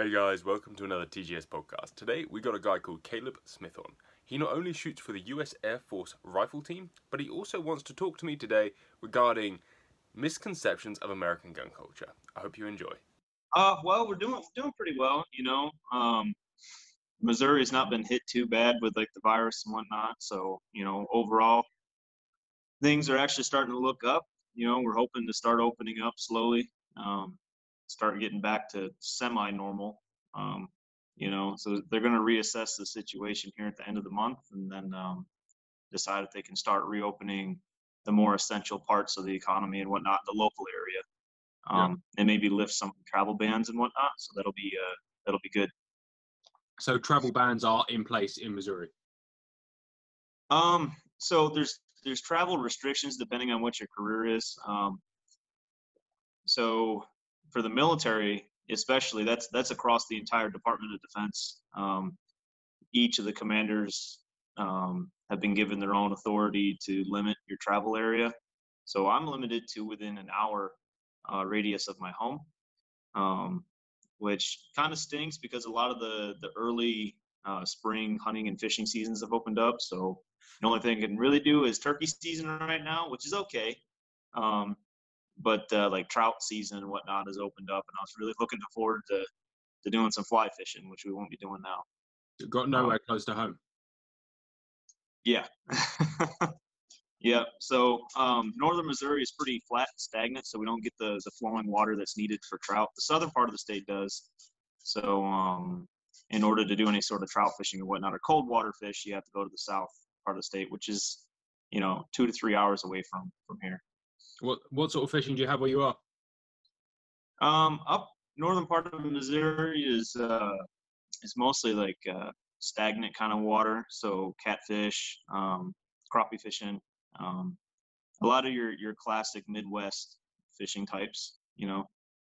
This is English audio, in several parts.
Hey guys, welcome to another TGS podcast. Today we got a guy called Caleb Smith on. He not only shoots for the US Air Force rifle team, but he also wants to talk to me today regarding misconceptions of American gun culture. I hope you enjoy. Uh, well, we're doing doing pretty well. You know, um, Missouri has not been hit too bad with like the virus and whatnot. So you know, overall, things are actually starting to look up. You know, we're hoping to start opening up slowly, um, start getting back to semi-normal. Um, you know, so they're going to reassess the situation here at the end of the month, and then um, decide if they can start reopening the more essential parts of the economy and whatnot, the local area, um, yeah. and maybe lift some travel bans and whatnot. So that'll be uh, that'll be good. So travel bans are in place in Missouri. Um, so there's there's travel restrictions depending on what your career is. Um, so for the military, especially, that's that's across the entire Department of Defense. Um, each of the commanders um, have been given their own authority to limit your travel area. So I'm limited to within an hour uh, radius of my home, um, which kind of stinks because a lot of the the early uh, spring hunting and fishing seasons have opened up. So the only thing I can really do is turkey season right now, which is okay. Um, but uh, like trout season and whatnot has opened up, and I was really looking forward to to doing some fly fishing, which we won't be doing now. got nowhere um, close to home. Yeah. yeah. So um, northern Missouri is pretty flat and stagnant, so we don't get the the flowing water that's needed for trout. The southern part of the state does. So um, in order to do any sort of trout fishing or whatnot, or cold water fish, you have to go to the south part of the state, which is you know two to three hours away from from here. What what sort of fishing do you have where you are? Um, up northern part of Missouri is uh, is mostly like uh, stagnant kind of water, so catfish, um, crappie fishing, um, a lot of your your classic Midwest fishing types, you know.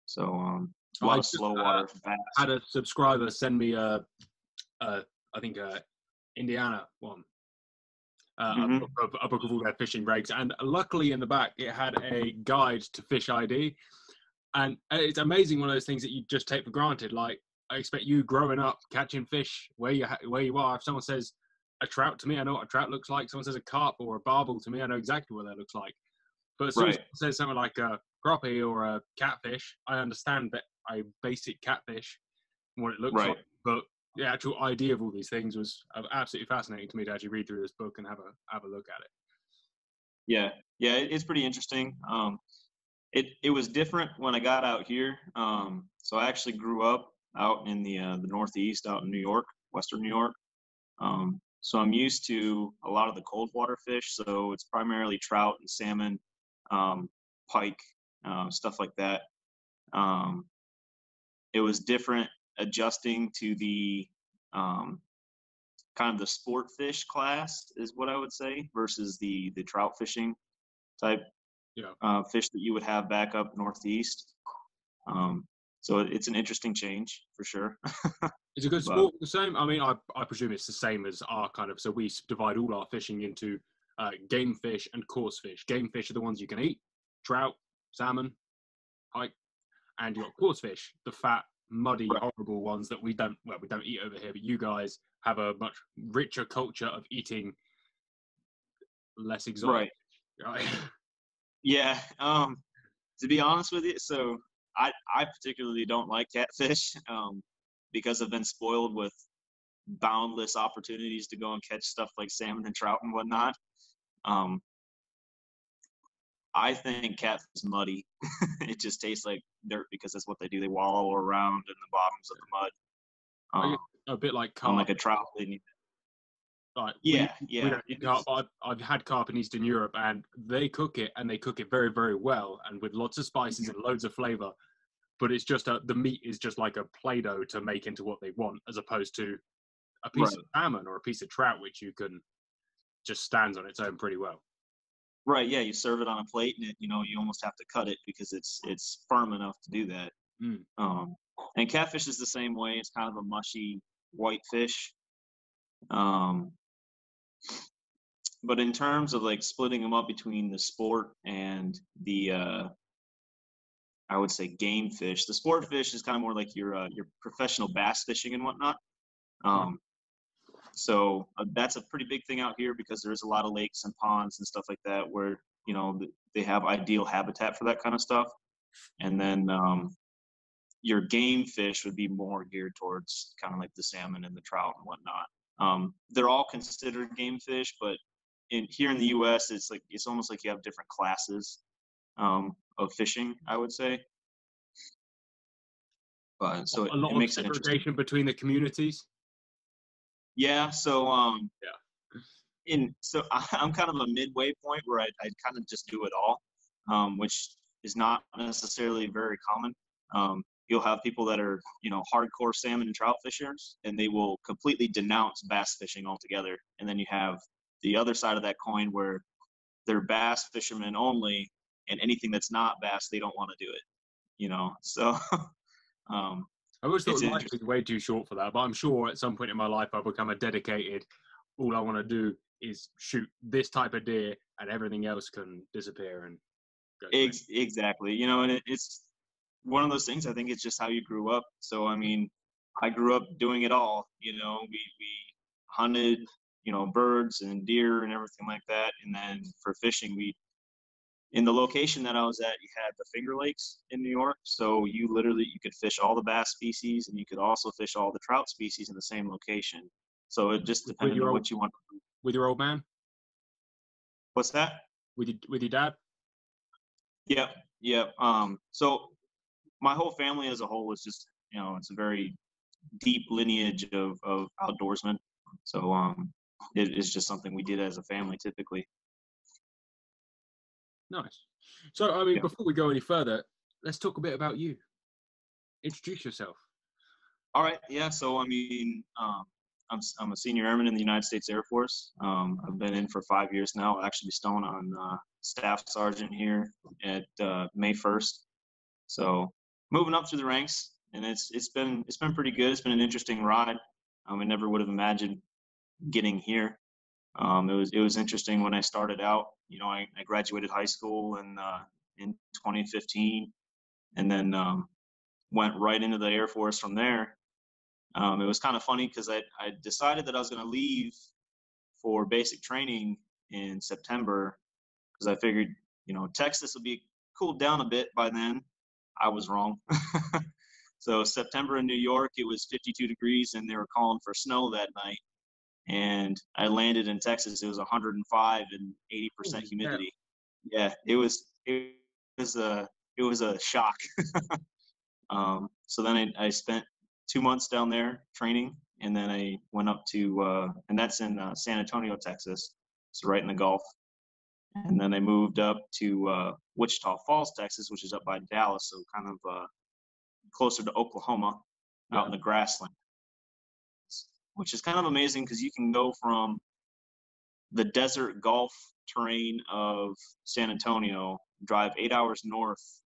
So um, a lot I of slow uh, water. Uh, had a subscriber send me a, a I think a Indiana one uh, mm-hmm. a, a, book of all their fishing rigs. And luckily, in the back, it had a guide to Fish ID. And it's amazing one of those things that you just take for granted. Like I expect you growing up catching fish where you ha- where you are. If someone says a trout to me, I know what a trout looks like. Someone says a carp or a barbel to me, I know exactly what that looks like. But as soon right. as says something like a crappie or a catfish, I understand that a basic catfish, what it looks right. like. But the actual idea of all these things was absolutely fascinating to me to actually read through this book and have a have a look at it. Yeah, yeah, it's pretty interesting. Um, it it was different when I got out here. Um, so I actually grew up out in the uh, the Northeast, out in New York, Western New York. Um, so I'm used to a lot of the cold water fish. So it's primarily trout and salmon, um, pike, uh, stuff like that. Um, it was different adjusting to the um, kind of the sport fish class is what I would say versus the the trout fishing type yeah. uh, fish that you would have back up northeast. Um, so it's an interesting change for sure. is a good sport the same? I mean, I, I presume it's the same as our kind of. So we divide all our fishing into uh, game fish and coarse fish. Game fish are the ones you can eat: trout, salmon, pike, and you got coarse fish, the fat, muddy, right. horrible ones that we don't well we don't eat over here. But you guys have a much richer culture of eating less exotic. Right. right? Yeah. Um, to be honest with you, so I I particularly don't like catfish um, because I've been spoiled with boundless opportunities to go and catch stuff like salmon and trout and whatnot. Um, I think catfish is muddy. it just tastes like dirt because that's what they do. They wallow around in the bottoms of the mud. Um, a bit like carp. like a trout. Right. Yeah, we, yeah. We carp. I've, I've had carp in Eastern Europe, and they cook it, and they cook it very, very well, and with lots of spices and loads of flavor. But it's just a, the meat is just like a play-doh to make into what they want, as opposed to a piece right. of salmon or a piece of trout, which you can just stands on its own pretty well. Right. Yeah. You serve it on a plate, and it, you know you almost have to cut it because it's it's firm enough to do that. Mm. Um, and catfish is the same way. It's kind of a mushy white fish. Um, but in terms of like splitting them up between the sport and the uh, I would say game fish. The sport fish is kind of more like your uh, your professional bass fishing and whatnot. Um, so uh, that's a pretty big thing out here because there's a lot of lakes and ponds and stuff like that where you know they have ideal habitat for that kind of stuff. And then um, your game fish would be more geared towards kind of like the salmon and the trout and whatnot. Um, they're all considered game fish, but in here in the U.S., it's like it's almost like you have different classes um, of fishing. I would say. But so a lot it, of makes it segregation between the communities. Yeah. So um. Yeah. In so I'm kind of a midway point where I I kind of just do it all, um, which is not necessarily very common. Um, you'll have people that are you know hardcore salmon and trout fishers and they will completely denounce bass fishing altogether and then you have the other side of that coin where they're bass fishermen only and anything that's not bass they don't want to do it you know so um I always thought It's life was way too short for that, but I'm sure at some point in my life I'll become a dedicated. All I want to do is shoot this type of deer, and everything else can disappear and go. ex- exactly you know and it, it's one of those things i think it's just how you grew up so i mean i grew up doing it all you know we we hunted you know birds and deer and everything like that and then for fishing we in the location that i was at you had the finger lakes in new york so you literally you could fish all the bass species and you could also fish all the trout species in the same location so it just depended on old- what you want with your old man, what's that with your with your dad. Yep, yep. Um, so my whole family as a whole is just, you know, it's a very deep lineage of, of outdoorsmen. So um, it is just something we did as a family typically. Nice. So I mean, Yeah. before we go any further, let's talk a bit about you. Introduce yourself. All right, yeah. So I mean, um, I'm I'm a senior airman in the United States Air Force. Um, I've been in for five years now. Actually stone on uh, staff sergeant here at uh, May 1st. So moving up through the ranks, and it's it's been it's been pretty good. It's been an interesting ride. Um, I never would have imagined getting here. Um, it was it was interesting when I started out. You know, I, I graduated high school in uh, in 2015, and then um, went right into the Air Force from there. Um, it was kind of funny because I, I decided that I was going to leave for basic training in September because I figured, you know, Texas would be cooled down a bit by then. I was wrong. so September in New York, it was 52 degrees and they were calling for snow that night. And I landed in Texas. It was 105 and 80% humidity. Yeah, it was it was a it was a shock. um, so then I, I spent two months down there training, and then I went up to, uh, and that's in uh, San Antonio, Texas, so right in the Gulf. And then I moved up to uh, Wichita Falls, Texas, which is up by Dallas, so kind of uh, closer to Oklahoma, out in the grassland, which is kind of amazing because you can go from the desert Gulf terrain of San Antonio, drive eight hours north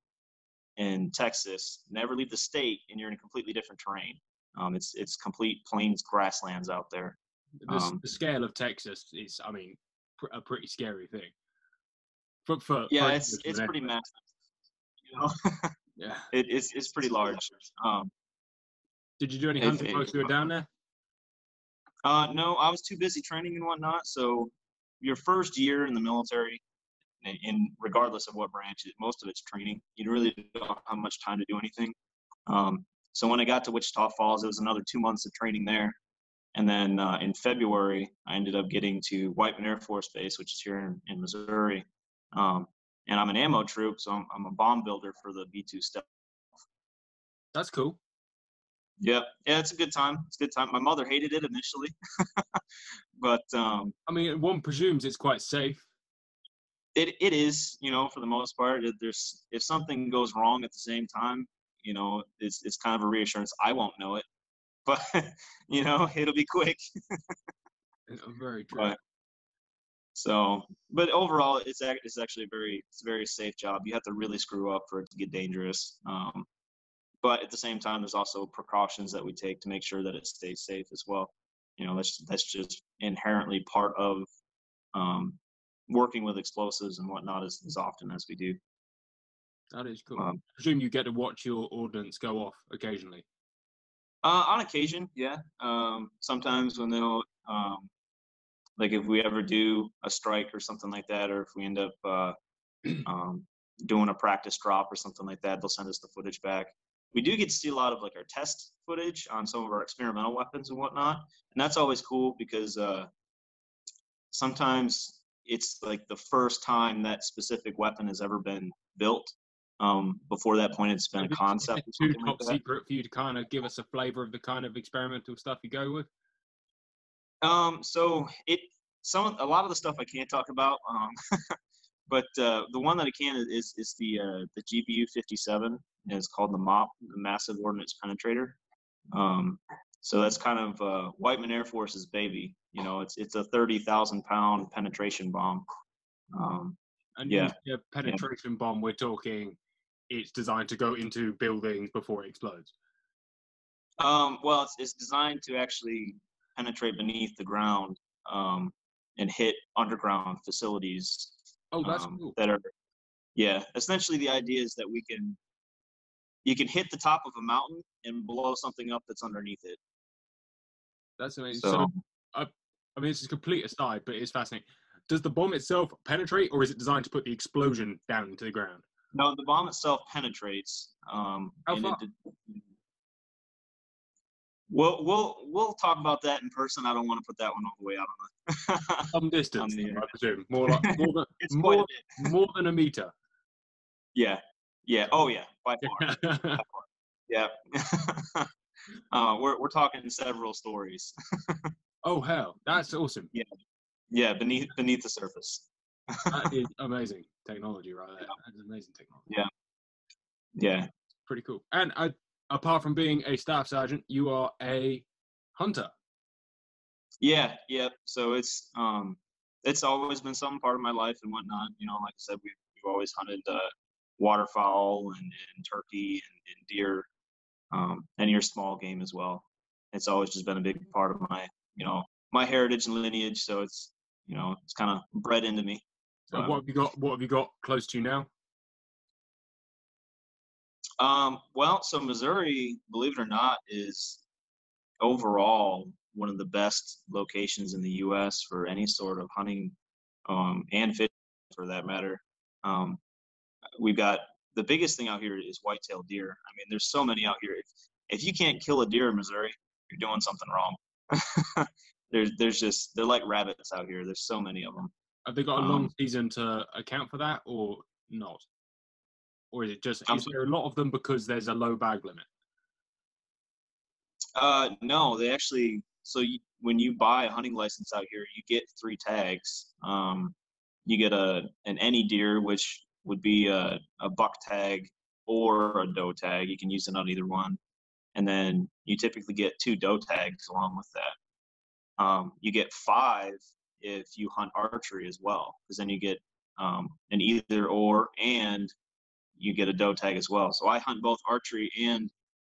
in Texas, never leave the state, and you're in a completely different terrain. Um, it's it's complete plains grasslands out there. The, Um, the scale of Texas is, I mean, pr- a pretty scary thing. For, for, Yeah, it's it's pretty massive. You know, Yeah. it, it's it's pretty large. Um, Did you do any hunting it- whilst you were down there? Uh, no, I was too busy training and whatnot. So your first year in the military, in- in regardless of what branch, most of it's training. You really don't have much time to do anything. Um, so when I got to Wichita Falls, it was another two months of training there. And then uh, in February, I ended up getting to Whiteman Air Force Base, which is here in, in Missouri. Um, and I'm an ammo troop, so I'm, I'm a bomb builder for the B2 stuff. That's cool. Yep. Yeah, it's a good time. It's a good time. My mother hated it initially, but um, I mean, one presumes it's quite safe. it it is. You know, for the most part, if there's if something goes wrong at the same time, you know, it's it's kind of a reassurance. I won't know it, but you know, it'll be quick. Uh, Very true. But so, but overall, it's it's actually a very it's a very safe job. You have to really screw up for it to get dangerous. Um, but at the same time, there's also precautions that we take to make sure that it stays safe as well. You know, that's that's just inherently part of um, working with explosives and whatnot as, as often as we do. That is cool. Um, I presume you get to watch your ordnance go off occasionally. Uh, on occasion, yeah. Um, sometimes when they'll, um, like if we ever do a strike or something like that, or if we end up uh, um, doing a practice drop or something like that, they'll send us the footage back. We do get to see a lot of like our test footage on some of our experimental weapons and whatnot, and that's always cool because uh, sometimes it's like the first time that specific weapon has ever been built. Um, before that point, it's been a concept. or Too something like top that. secret for you to kind of give us a flavor of the kind of experimental stuff you go with. Um, so it some of- a lot of the stuff I can't talk about. Um, but uh, the one that I can is is the uh, the GBU 57. and It's called the MOP, the Massive Ordnance Penetrator. Um, so that's kind of uh, Whiteman Air Force's baby. You know, it's it's a 30,000 pound penetration bomb. Um, And Yeah. penetration bomb, we're talking, it's designed to go into buildings before it explodes. Um, well, it's, it's designed to actually penetrate beneath the ground um, and hit underground facilities Oh, that's um, cool. that are yeah essentially the idea is that we can you can hit the top of a mountain and blow something up that's underneath it That's amazing. so, So, I mean, it's a complete aside, but it's fascinating. Does the bomb itself penetrate, or is it designed to put the explosion down into the ground? no the bomb itself penetrates um How it far? did- we'll we'll we'll talk about that in person i don't want to put that one all the way out on the Some distance, the I presume. More, like, more, than, more, more than a meter. yeah yeah oh yeah by far yeah uh we're, we're talking several stories oh, hell. That's awesome. yeah Yeah. beneath beneath the surface That is amazing technology right there. That's amazing technology. yeah Yeah. Pretty cool. And uh, apart from being a staff sergeant, you are a hunter. Yeah, yeah. So it's um, it's always been some part of my life and whatnot. You know, like I said, we've we've always hunted uh, waterfowl and, and turkey and, and deer, um, and your small game as well. It's always just been a big part of my you know my heritage and lineage. So it's you know it's kind of bred into me. So what have you got? What have you got close to you now? Um, well, so Missouri, believe it or not, is overall one of the best locations in the U.S. for any sort of hunting um, and fishing, for that matter. Um, we've got the biggest thing out here is whitetail deer. I mean, there's so many out here. If, if you can't kill a deer in Missouri, you're doing something wrong. there's there's just they're like rabbits out here. There's so many of them. Have they got a long Um, season to account for that, or not? Or is it just is there a lot of them because there's a low bag limit? Uh, no, they actually. So you, when you buy a hunting license out here, you get three tags. Um, you get a an any deer, which would be a, a buck tag or a doe tag. You can use it on either one, and then you typically get two doe tags along with that. Um, you get five if you hunt archery as well, because then you get um, an either or, and you get a doe tag as well. So I hunt both archery and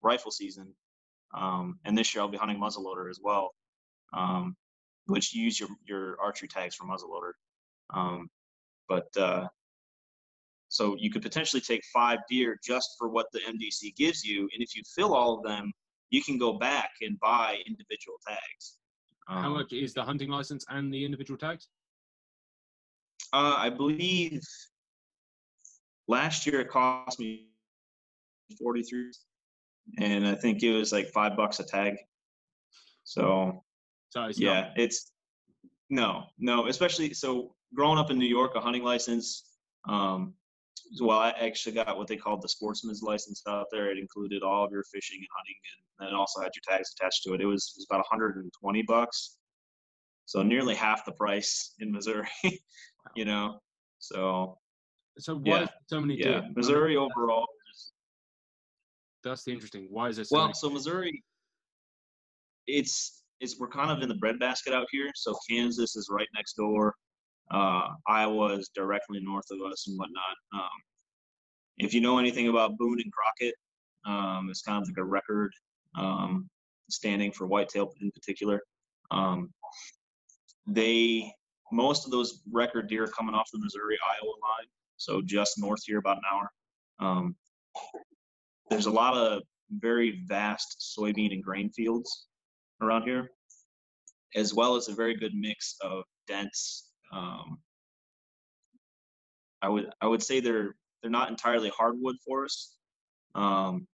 rifle season um, and this year I'll be hunting muzzleloader as well, um, which you use your, your archery tags for muzzleloader. Um, but uh, so you could potentially take five deer just for what the MDC gives you, and if you fill all of them, you can go back and buy individual tags. How Um, much is the hunting license and the individual tags? Uh, I believe last year it cost me forty three, and I think it was like five bucks a tag. So So it's yeah not, it's no no especially so growing up in new york a hunting license um well i actually got what they called the sportsman's license out there. It included all of your fishing and hunting and then it also had your tags attached to it. It was, it was about 120 bucks. So nearly half the price in missouri you know? So so why yeah, so many yeah deer? I mean, missouri overall is- That's the interesting. Why is there so Well, many? so Missouri, it's it's we're kind of in the breadbasket out here. So Kansas is right next door. Uh, Iowa is directly north of us and whatnot. Um, if you know anything about Boone and Crockett, um, it's kind of like a record um, standing for whitetail in particular. Um, they most of those record deer coming off the Missouri Iowa line, so just north here about an hour. Um, there's a lot of very vast soybean and grain fields around here, as well as a very good mix of dense. Um, I would I would say they're they're not entirely hardwood forests, um,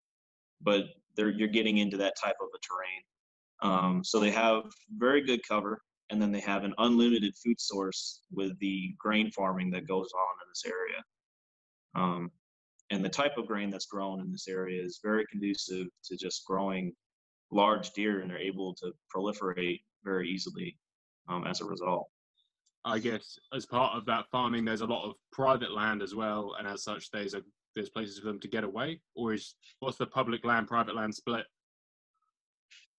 but they're you're getting into that type of a terrain. Um, so they have very good cover, and then they have an unlimited food source with the grain farming that goes on in this area. Um, and the type of grain that's grown in this area is very conducive to just growing large deer, and they're able to proliferate very easily um, as a result. I guess as part of that farming, there's a lot of private land as well, and as such, there's a there's places for them to get away, or is what's the public land private land split?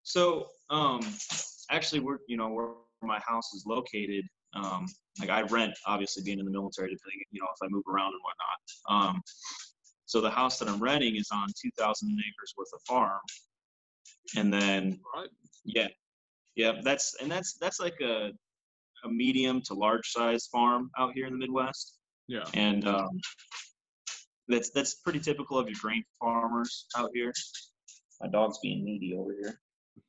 So um, actually, we're you know where my house is located. Um, like I rent, obviously being in the military, depending you know if I move around and whatnot. Um, so the house that I'm renting is on 2,000 acres worth of farm, and then Right. yeah, yeah, that's and that's that's like a a medium to large size farm out here in the Midwest, Yeah. and um, that's that's pretty typical of your grain farmers out here. My dog's being needy over here.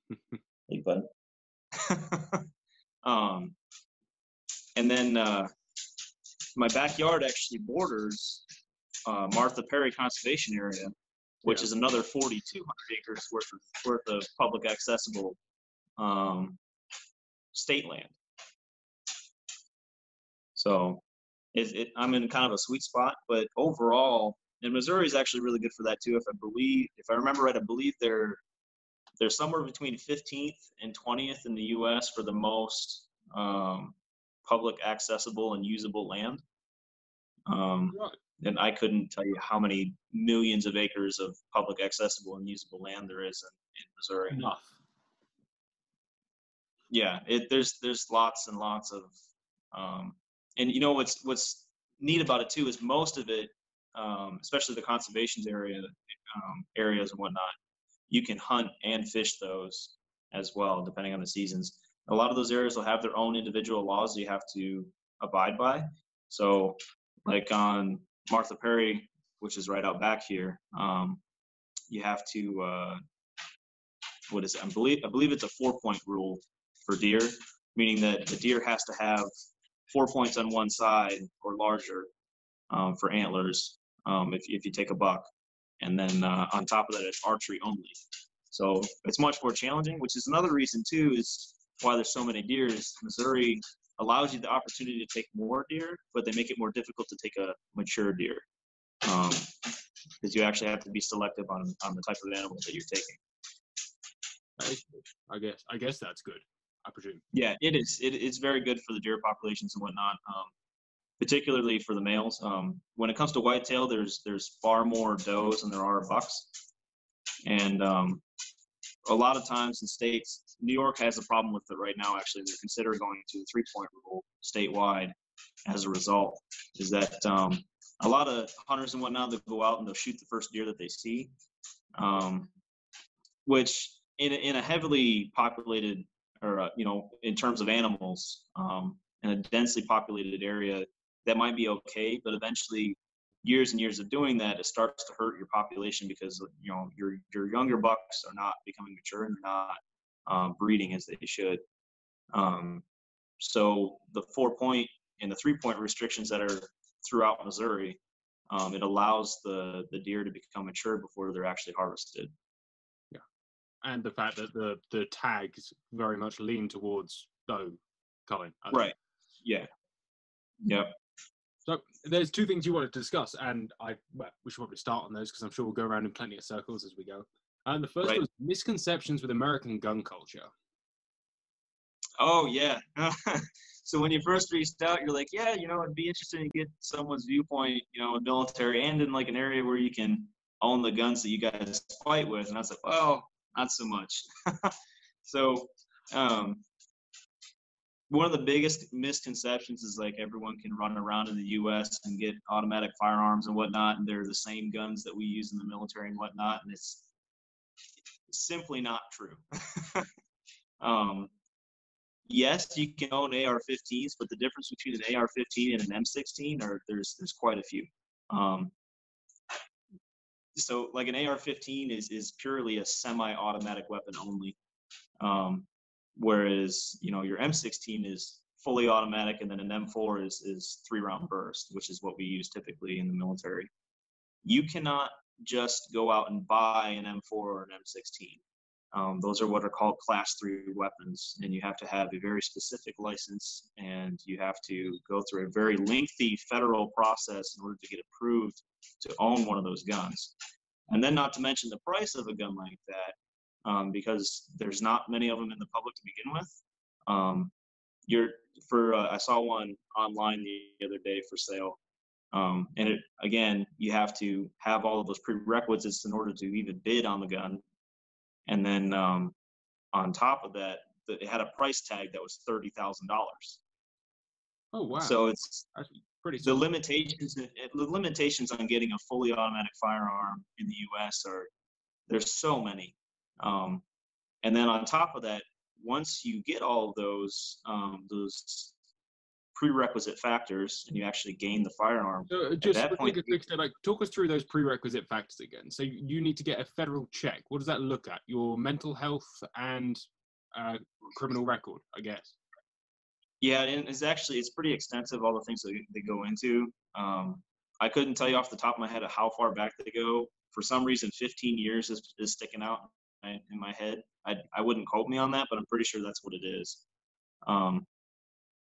hey, bud. um, and then uh, my backyard actually borders uh, Martha Perry Conservation Area, which Yeah. is another 4,200 acres worth of worth of public accessible um, state land. So, it, it, I'm in kind of a sweet spot, but overall, and Missouri is actually really good for that too. If I believe, if I remember right, I believe they're they're somewhere between 15th and 20th in the U.S. for the most um, public accessible and usable land. Um, Right. and I couldn't tell you how many millions of acres of public accessible and usable land there is in, in Missouri. Enough. Yeah, it, there's there's lots and lots of, um, and you know what's what's neat about it too is most of it, um, especially the conservation area um, areas and whatnot, you can hunt and fish those as well depending on the seasons. A lot of those areas will have their own individual laws you have to abide by. So, like on Martha Perry, which is right out back here, um, you have to uh, what is it? I believe I believe it's a four point rule for deer, meaning that the deer has to have four points on one side or larger um, for antlers um, if, if you take a buck. And then uh, on top of that, it's archery only. So it's much more challenging, which is another reason, too, is why there's so many deer. Is Missouri allows you the opportunity to take more deer, but they make it more difficult to take a mature deer. Because you actually have to be selective on, on the type of animal that you're taking. That is good. I guess. I guess that's good. I presume. Yeah, it is. It, it's very good for the deer populations and whatnot, um, particularly for the males. Um, when it comes to whitetail, there's there's far more does than there are bucks, and um, a lot of times in states, New York has a problem with it right now. Actually, they're considering going to a three-point rule statewide. As a result, is that um, a lot of hunters and whatnot they'll go out and they'll shoot the first deer that they see, um, which in a, in a heavily populated or uh, you know in terms of animals um, in a densely populated area that might be okay but eventually years and years of doing that it starts to hurt your population because you know your your younger bucks are not becoming mature and they're not um, breeding as they should. Um, so the four point and the three point restrictions that are throughout missouri um, it allows the the deer to become mature before they're actually harvested. Yeah, And the fact that the the tags very much lean towards doe culling. Right. Yeah. Yep So there's two things you wanted to discuss, and I well, we should probably start on those because I'm sure we'll go around in plenty of circles as we go. And the first Right. was misconceptions with American gun culture. Oh yeah. so when you first reached out, you're like, yeah, you know, it'd be interesting to get someone's viewpoint, you know, in military and in like an area where you can own the guns that you guys fight with. And I was like, well, not so much. so um, one of the biggest misconceptions is like everyone can run around in the U.S. and get automatic firearms and whatnot, and they're the same guns that we use in the military and whatnot, and it's simply not true. um, yes, you can own AR-15s, but the difference between an AR-15 and an M16 are there's there's quite a few. Um, so like an AR-15 is is purely a semi-automatic weapon only, um, whereas you know your M16 is fully automatic, and then an M4 is is three round burst, which is what we use typically in the military. You cannot just go out and buy an M4 or an M16. Um, those are what are called class three weapons, and you have to have a very specific license, and you have to go through a very lengthy federal process in order to get approved to own one of those guns. And then, not to mention the price of a gun like that, um, because there's not many of them in the public to begin with. Um, you're for uh, I saw one online the other day for sale, um, and it again you have to have all of those prerequisites in order to even bid on the gun, and then um, on top of that, it had a price tag that was thirty thousand dollars. Oh wow! So it's That's pretty. the limitations the limitations on getting a fully automatic firearm in the U.S. are there's so many, um, and then on top of that, once you get all of those um, those prerequisite factors and you actually gain the firearm, So uh, just that point, step talk us through those prerequisite factors again. So you need to get a federal check. What does that look at? Your mental health and uh, criminal record, I guess. yeah, and it's actually it's pretty extensive all the things that they go into. Um, I couldn't tell you off the top of my head how far back they go. For some reason, 15 years is, is sticking out my- in my head. I I wouldn't quote me on that, but I'm pretty sure that's what it is. Um,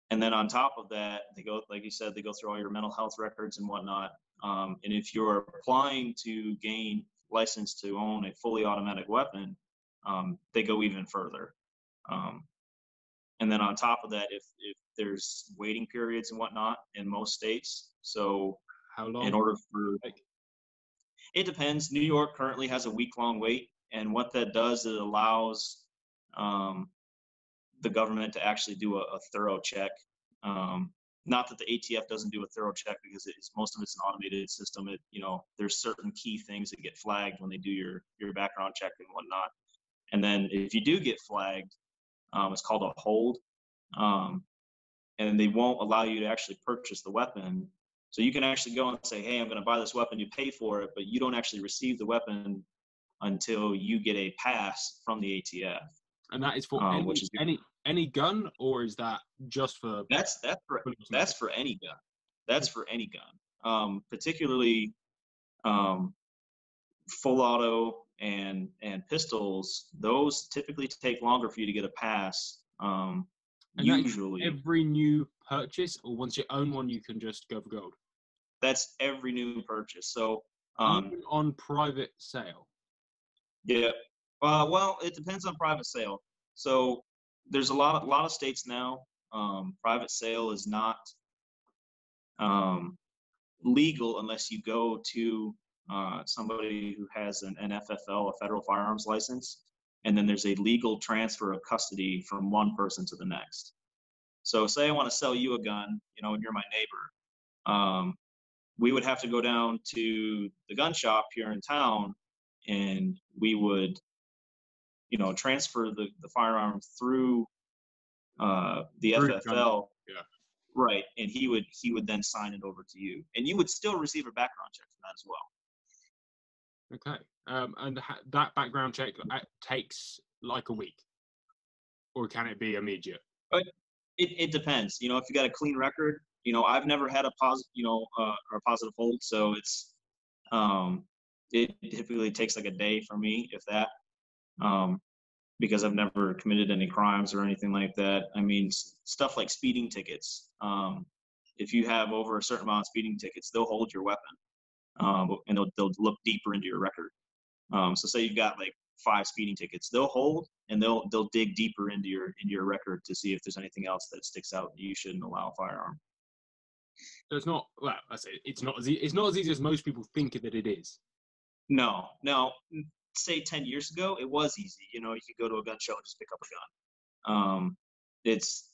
and then on top of that, they go like you said, they go through all your mental health records and whatnot. Um, and if you're applying to gain license to own a fully automatic weapon, um, they go even further. Um, and then on top of that, if if there's waiting periods and whatnot in most states, so How long? in order for Like- it depends new york currently has a week long wait and what that does is it allows um, the government to actually do a, a thorough check. Um, not that the atf doesn't do a thorough check because it's most of it's an automated system. It you know there's certain key things that get flagged when they do your your background check and whatnot. And then if you do get flagged um, it's called a hold um, and they won't allow you to actually purchase the weapon. So you can actually go and say, "Hey, I'm going to buy this weapon." You pay for it, but you don't actually receive the weapon until you get a pass from the ATF. and that is for um, any, which is- any any gun, or is that just for? That's that's for that's for any gun. That's for any gun, um, particularly um, full auto and and pistols. Those typically take longer for you to get a pass. Um, And usually, every new purchase, or once you own one, you can just go for gold. that's every new purchase. So um, Even on private sale. Yeah. Uh, well, it depends on private sale. So there's a lot of a lot of states now. Um, private sale is not um, legal unless you go to uh, somebody who has an, an FFL, a federal firearms license, and then there's a legal transfer of custody from one person to the next. So, say I want to sell you a gun, you know, and you're my neighbor. Um, we would have to go down to the gun shop here in town and we would you know transfer the, the firearm through uh, the Through FFL yeah. right and he would he would then sign it over to you and you would still receive a background check for that as well Okay. Um, and ha- that background check uh, takes like a week, or can it be immediate? it, it depends you know if you got a clean record you know I've never had a positive you know uh, or a positive hold so it's um it typically takes like a day for me if that um because I've never committed any crimes or anything like that. I mean, stuff like speeding tickets. Um, if you have over a certain amount of speeding tickets, they'll hold your weapon, um, and they'll they'll look deeper into your record. Um, so say you've got like five speeding tickets, they'll hold and they'll they'll dig deeper into your into your record to see if there's anything else that sticks out that you shouldn't allow a firearm. So it's not. Well, I say it's not as e- it's not as easy as most people think that it is. No, now say ten years ago, it was easy. You know, you could go to a gun show and just pick up a gun. Um, it's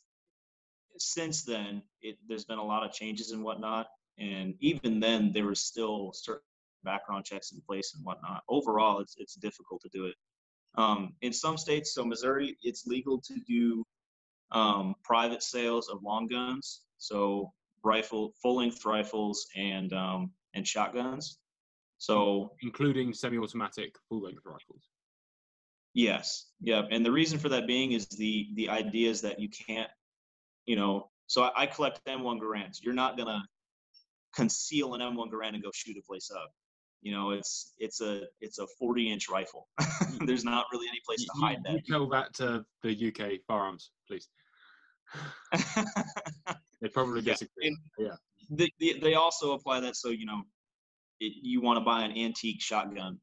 since then, it there's been a lot of changes and whatnot, and even then, there was still certain background checks in place and whatnot. Overall, it's it's difficult to do it. Um, in some states, so Missouri, it's legal to do um, private sales of long guns, so rifle, full length rifles, and um, and shotguns So including semi-automatic full-length rifles. Yes. Yeah. And the reason for that being is the the idea is that you can't, you know, so I, I collect M1 Garands. You're not gonna conceal an M1 Garand and go shoot a place up. You know, it's it's a it's a 40 inch rifle. There's not really any place to hide that. You tell that to the UK firearms, please. they probably disagree. and- yeah. they, they, they also apply that so you know it, you want to buy an antique shotgun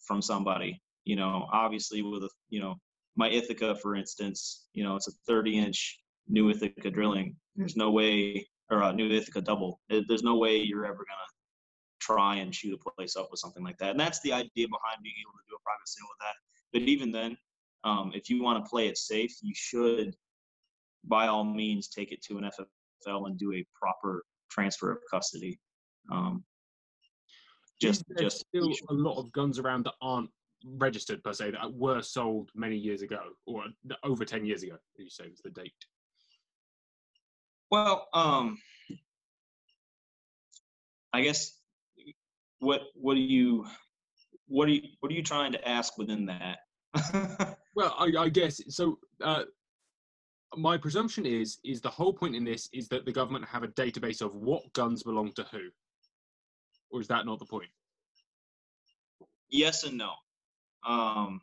from somebody you know obviously with a you know my ithaca for instance you know it's a 30 inch new ithaca drilling. There's no way or a new ithaca double. There's no way you're ever gonna try and shoot a place up with something like that. And that's the idea behind being able to do a private sale with that. But even then um, if you want to play it safe you should by all means take it to an ffl and do a proper transfer of custody. Um, just, Is there just still a lot of guns around that aren't registered per se that were sold many years ago or over 10 years ago you say was the date well. Um, I guess what what do you what are you what are you trying to ask within that? well I, I guess so uh, my presumption is is the whole point in this is that the government have a database of what guns belong to who or is that not the point yes and no. Um,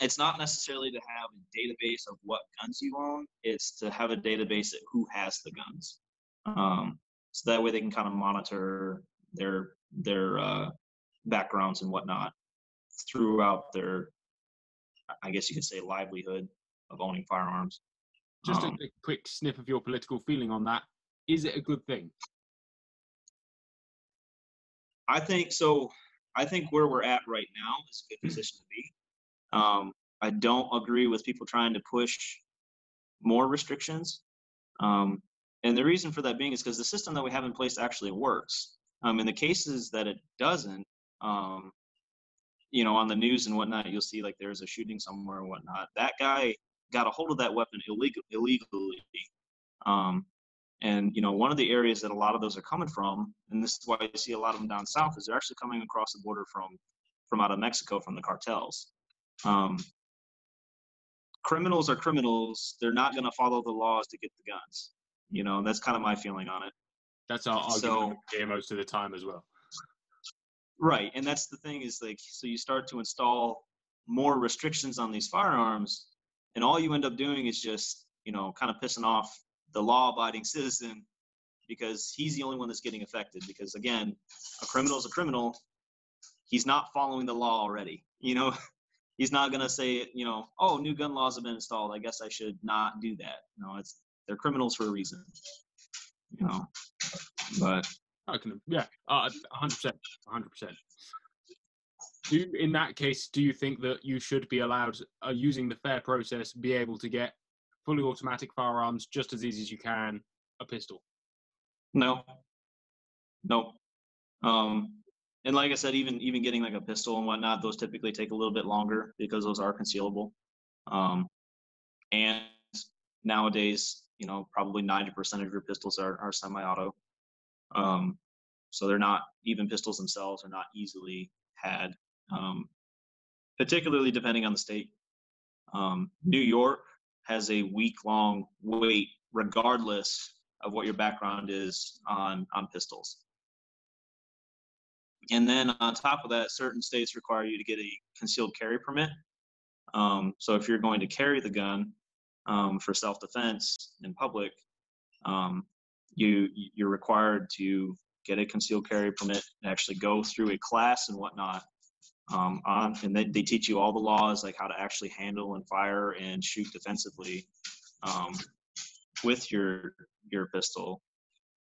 it's not necessarily to have a database of what guns you own. It's to have a database of who has the guns. Um, so that way they can kind of monitor their their uh, backgrounds and whatnot throughout their, I guess you could say, livelihood of owning firearms. just Um, a, a quick sniff of your political feeling on that is it a good thing I think so. I think where we're at right now is a good position to be. Um, I don't agree with people trying to push more restrictions. Um, and the reason for that being is because the system that we have in place actually works. Um, in the cases that it doesn't, um, you know, on the news and whatnot, you'll see like there's a shooting somewhere and whatnot. That guy got a hold of that weapon illegal, illegally. Um, and you know, one of the areas that a lot of those are coming from, and this is why you see a lot of them down south, is they're actually coming across the border from from out of Mexico from the cartels. Um, criminals are criminals. They're not going to follow the laws to get the guns. You know, that's kind of my feeling on it. that's our argument So- here most of the time as well Right, and that's the thing is like, so you start to install more restrictions on these firearms, and all you end up doing is just, you know, kind of pissing off the law-abiding citizen because he's the only one that's getting affected. Because again, a criminal is a criminal. He's not following the law already. You know, he's not gonna say, you know, oh, new gun laws have been installed. I guess I should not do that. No, it's they're criminals for a reason. You know, but can, yeah, uh, 100%. 100%. Do in that case, do you think that you should be allowed, uh, using the fair process, be able to get fully automatic firearms just as easy as you can a pistol? No. No. Um, and like I said, even even getting like a pistol and whatnot, those typically take a little bit longer because those are concealable. Um, and nowadays, you know, probably ninety percent of your pistols are are semi-auto. Um, so they're not even pistols themselves are not easily had. Um, particularly depending on the state. Um, New York has a week-long wait, regardless of what your background is on on pistols. And then on top of that, certain states require you to get a concealed carry permit. Um, so if you're going to carry the gun um, for self-defense in public, um, you you're required to get a concealed carry permit and actually go through a class and whatnot. Um, on and they, they teach you all the laws like how to actually handle and fire and shoot defensively um, with your your pistol.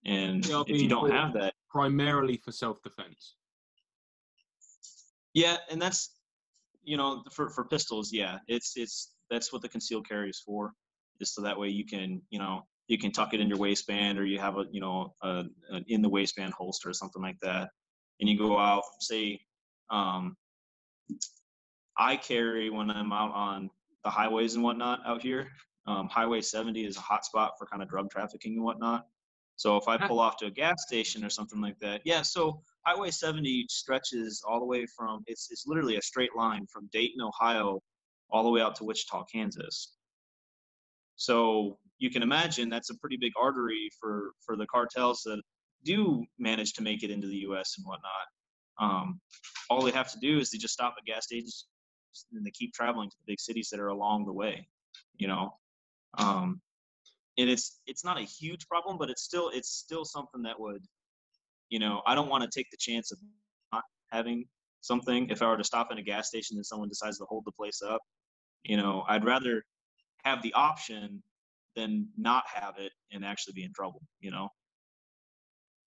And are if you don't have that, Primarily for self-defense. yeah, and that's you know for for pistols, yeah, it's it's that's what the concealed carry is for, is so that way you can you know you can tuck it in your waistband or you have a you know a, an in the waistband holster or something like that, and you go out say. Um, I carry when I'm out on the highways and whatnot out here. Um, Highway 70 is a hot spot for kind of drug trafficking and whatnot. So if I pull off to a gas station or something like that, yeah. So Highway 70 stretches all the way from it's it's literally a straight line from Dayton, Ohio, all the way out to Wichita, Kansas. So you can imagine that's a pretty big artery for for the cartels that do manage to make it into the U.S. and whatnot. Um, all they have to do is they just stop at gas stations and they keep traveling to the big cities that are along the way. You know, um, and it's it's not a huge problem, but it's still it's still something that would, you know, I don't want to take the chance of not having something if I were to stop at a gas station and someone decides to hold the place up. You know, I'd rather have the option than not have it and actually be in trouble. You know,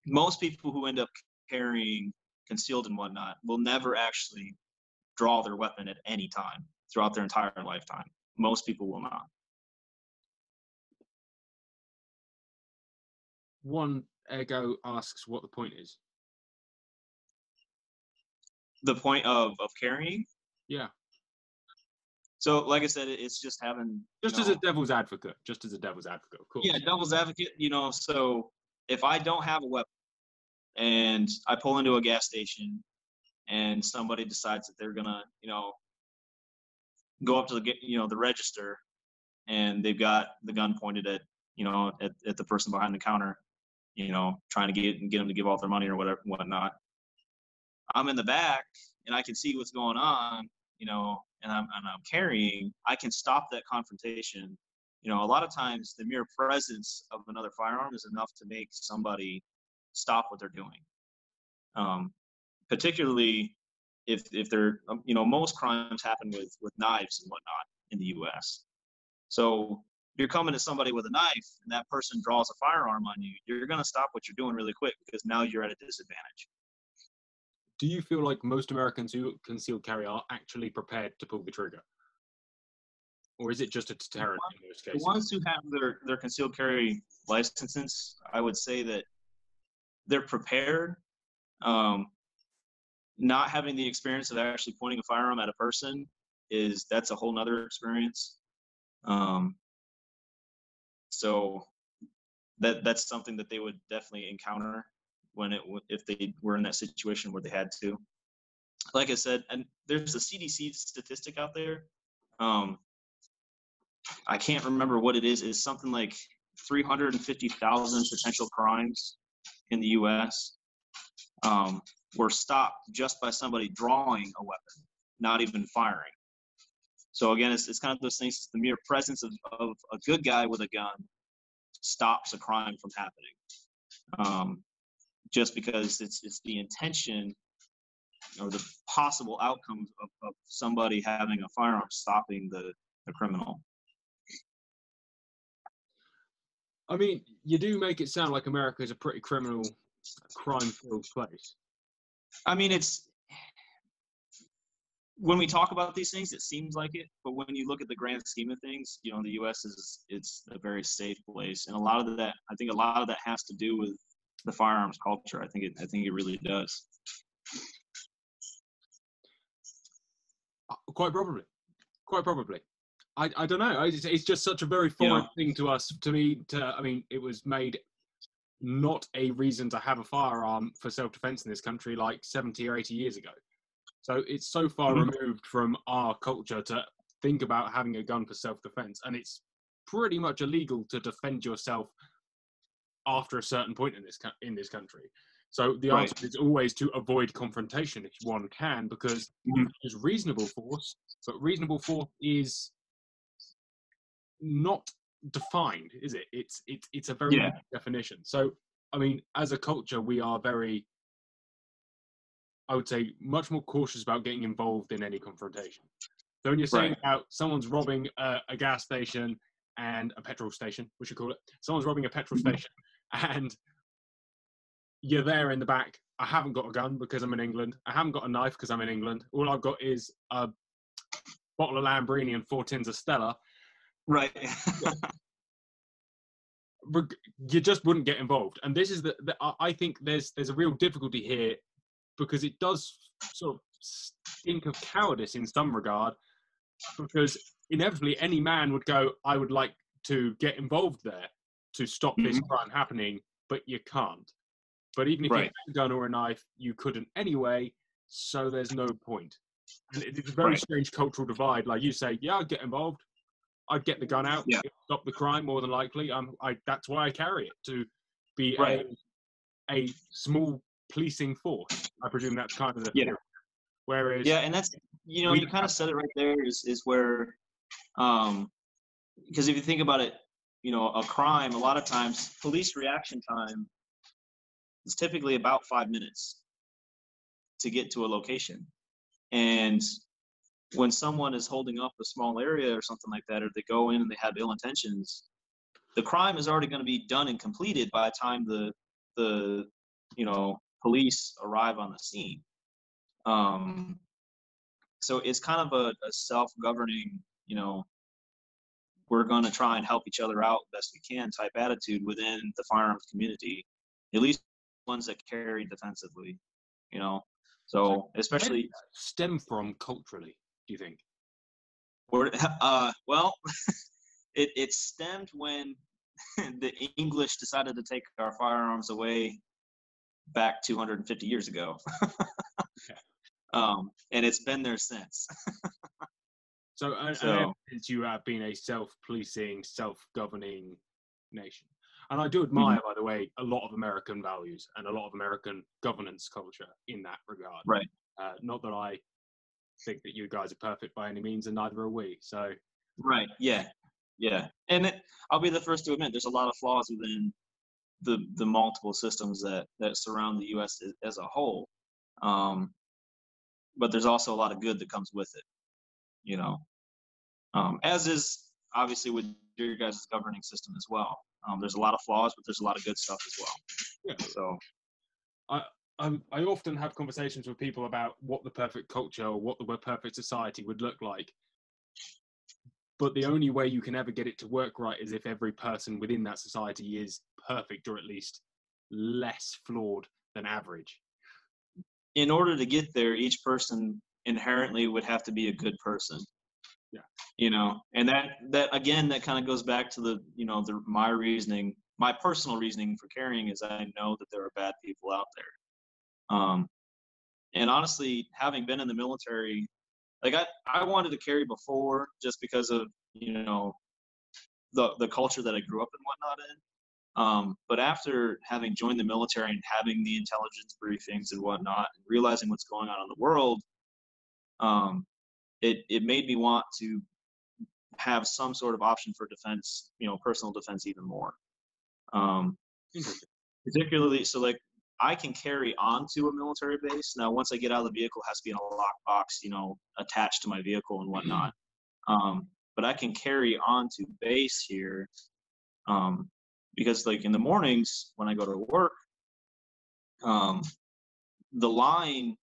most people who end up carrying concealed and whatnot will never actually draw their weapon at any time throughout their entire lifetime. Most people will not. One ego asks what the point is. The point of of carrying. Yeah. So, like I said, it's just having just as a devil's advocate. Just as a devil's advocate, of course. Yeah, devil's advocate. You know, so if I don't have a weapon and I pull into a gas station and somebody decides that they're gonna, you know, go up to the you know the register and they've got the gun pointed at you know at, at the person behind the counter you know, trying to get get them to give all their money or whatever, whatnot. I'm in the back and I can see what's going on, you know, and I'm and I'm carrying. I can stop that confrontation. You know, a lot of times the mere presence of another firearm is enough to make somebody stop what they're doing. Um, particularly if if they're, um, you know, most crimes happen with with knives and whatnot in the U.S. So if you're coming to somebody with a knife and that person draws a firearm on you, you're going to stop what you're doing really quick because now you're at a disadvantage. Do you feel like most Americans who conceal carry are actually prepared to pull the trigger? Or is it just a deterrent in most cases? The ones who have their, their concealed carry licenses, I would say that they're prepared. Um, not having the experience of actually pointing a firearm at a person is that's a whole nother experience. Um, so that that's something that they would definitely encounter when it if they were in that situation where they had to. Like I said, and there's a CDC statistic out there. Um, I can't remember what it is. It's something like 350,000 potential crimes in the U.S. Um, were stopped just by somebody drawing a weapon, not even firing. So again, it's, it's kind of those things. The mere presence of, of a good guy with a gun stops a crime from happening. Um, just because it's it's the intention or the possible outcomes of, of somebody having a firearm stopping the, the criminal. I mean, you do make it sound like America is a pretty criminal, crime-filled place. I mean, it's when we talk about these things, it seems like it, but when you look at the grand scheme of things, you know, the U.S. is it's a very safe place, and a lot of that, I think, a lot of that has to do with the firearms culture. I think it, I think it really does. Uh, quite probably, quite probably. I, I don't know. It's, it's just such a very foreign yeah. thing to us. To me, to I mean, it was made not a reason to have a firearm for self-defense in this country like 70 or 80 years ago. So it's so far mm-hmm. removed from our culture to think about having a gun for self-defense, and it's pretty much illegal to defend yourself after a certain point in this in this country. So the right. answer is always to avoid confrontation if one can, because mm-hmm. there's reasonable force, but reasonable force is not defined, is it? It's it's it's a very yeah. definition. So I mean, as a culture, we are very I would say, much more cautious about getting involved in any confrontation. So when you're saying right. about someone's robbing a, a, gas station and a petrol station, we should call it, someone's robbing a petrol mm-hmm. station, and you're there in the back. I haven't got a gun because I'm in England. I haven't got a knife because I'm in England. All I've got is a bottle of Lambrini and four tins of Stella. Right. you just wouldn't get involved, and this is the, the I think there's there's a real difficulty here because it does sort of stink of cowardice in some regard. Because inevitably, any man would go, "I would like to get involved there to stop mm-hmm. this crime happening," but you can't. But even if Right. you had a gun or a knife, you couldn't anyway. So there's no point. And it's a very Right. strange cultural divide. Like you say, yeah, I'd get involved. I'd get the gun out. Yeah. Stop the crime more than likely. Um, I that's why I carry it to be Right. a a small policing force. I presume that's kind of the Yeah. theory. Whereas Yeah, and that's you know we you kind of said it right there is is where, um, because if you think about it, you know, a crime a lot of times police reaction time is typically about five minutes to get to a location, and when someone is holding up a small area or something like that, or they go in and they have ill intentions, the crime is already going to be done and completed by the time the the you know police arrive on the scene. Um, so it's kind of a, a self-governing, you know, we're going to try and help each other out best we can type attitude within the firearms community, at least ones that carry defensively, you know. So especially stem from culturally, do you think? Uh, well, it, it stemmed when the English decided to take our firearms away back 250 years ago. um, and it's been there since. So, and So- since you have been a self-policing, self-governing nation, and I do admire, by the way, a lot of American values and a lot of American governance culture in that regard. Right. Uh, not that I think that you guys are perfect by any means, and neither are we. So, Right. Yeah. Yeah. And it, I'll be the first to admit there's a lot of flaws within the the multiple systems that that surround the U.S. as, a whole. Um, but there's also a lot of good that comes with it. You know, um, as is obviously with your guys' governing system as well. Um, there's a lot of flaws, but there's a lot of good stuff as well. yeah. So um, I often have conversations with people about what the perfect culture or what the perfect society would look like. But the only way you can ever get it to work right is if every person within that society is perfect or at least less flawed than average. in order to get there, each person inherently would have to be a good person. Yeah. You know, and that that again, that kind of goes back to the you know the my reasoning, my personal reasoning for caring is I know that there are bad people out there. Um, and honestly, having been in the military, like I I wanted to carry before just because of you know the the culture that I grew up and whatnot in. Um, but after having joined the military and having the intelligence briefings and whatnot, and realizing what's going on in the world, um, it it made me want to have some sort of option for defense, you know, personal defense even more. Um, particularly, so like I can carry onto a military base. Now, once I get out of the vehicle, it has to be in a lockbox, you know, attached to my vehicle and whatnot. Um, but I can carry onto base here um, because like in the mornings when I go to work, um, the line,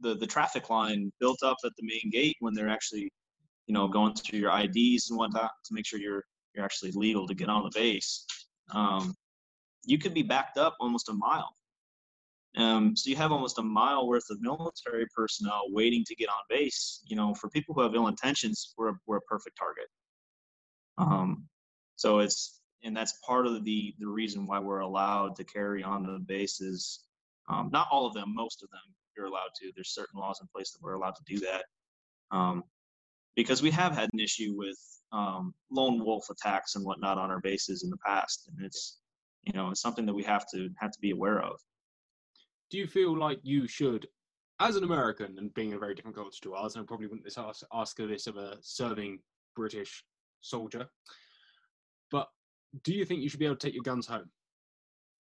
the the traffic line built up at the main gate when they're actually, you know, going through your IDs and whatnot to make sure you're you're actually legal to get on the base. Um, you could be backed up almost a mile. Um, so you have almost a mile worth of military personnel waiting to get on base. You know, for people who have ill intentions, we're a, we're a perfect target. Um, so it's and that's part of the the reason why we're allowed to carry on the bases. Um, not all of them, most of them you're allowed to. There's certain laws in place that we're allowed to do that. Um, because we have had an issue with um, lone wolf attacks and whatnot on our bases in the past, and it's you know it's something that we have to have to be aware of. Do you feel like you should, as an American and being a very different culture to ours, and I probably wouldn't ask, ask this of a serving British soldier, but do you think you should be able to take your guns home?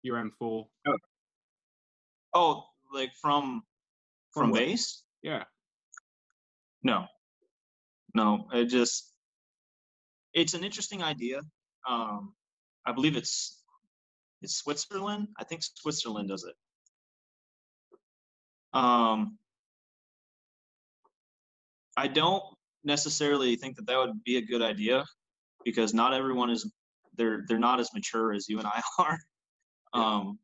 Your M4? Oh, like from from work. base? Yeah. No, no. It just it's an interesting idea. Um, I believe it's it's Switzerland. I think Switzerland does it. Um, I don't necessarily think that that would be a good idea because not everyone is they're they're not as mature as you and I are. Um,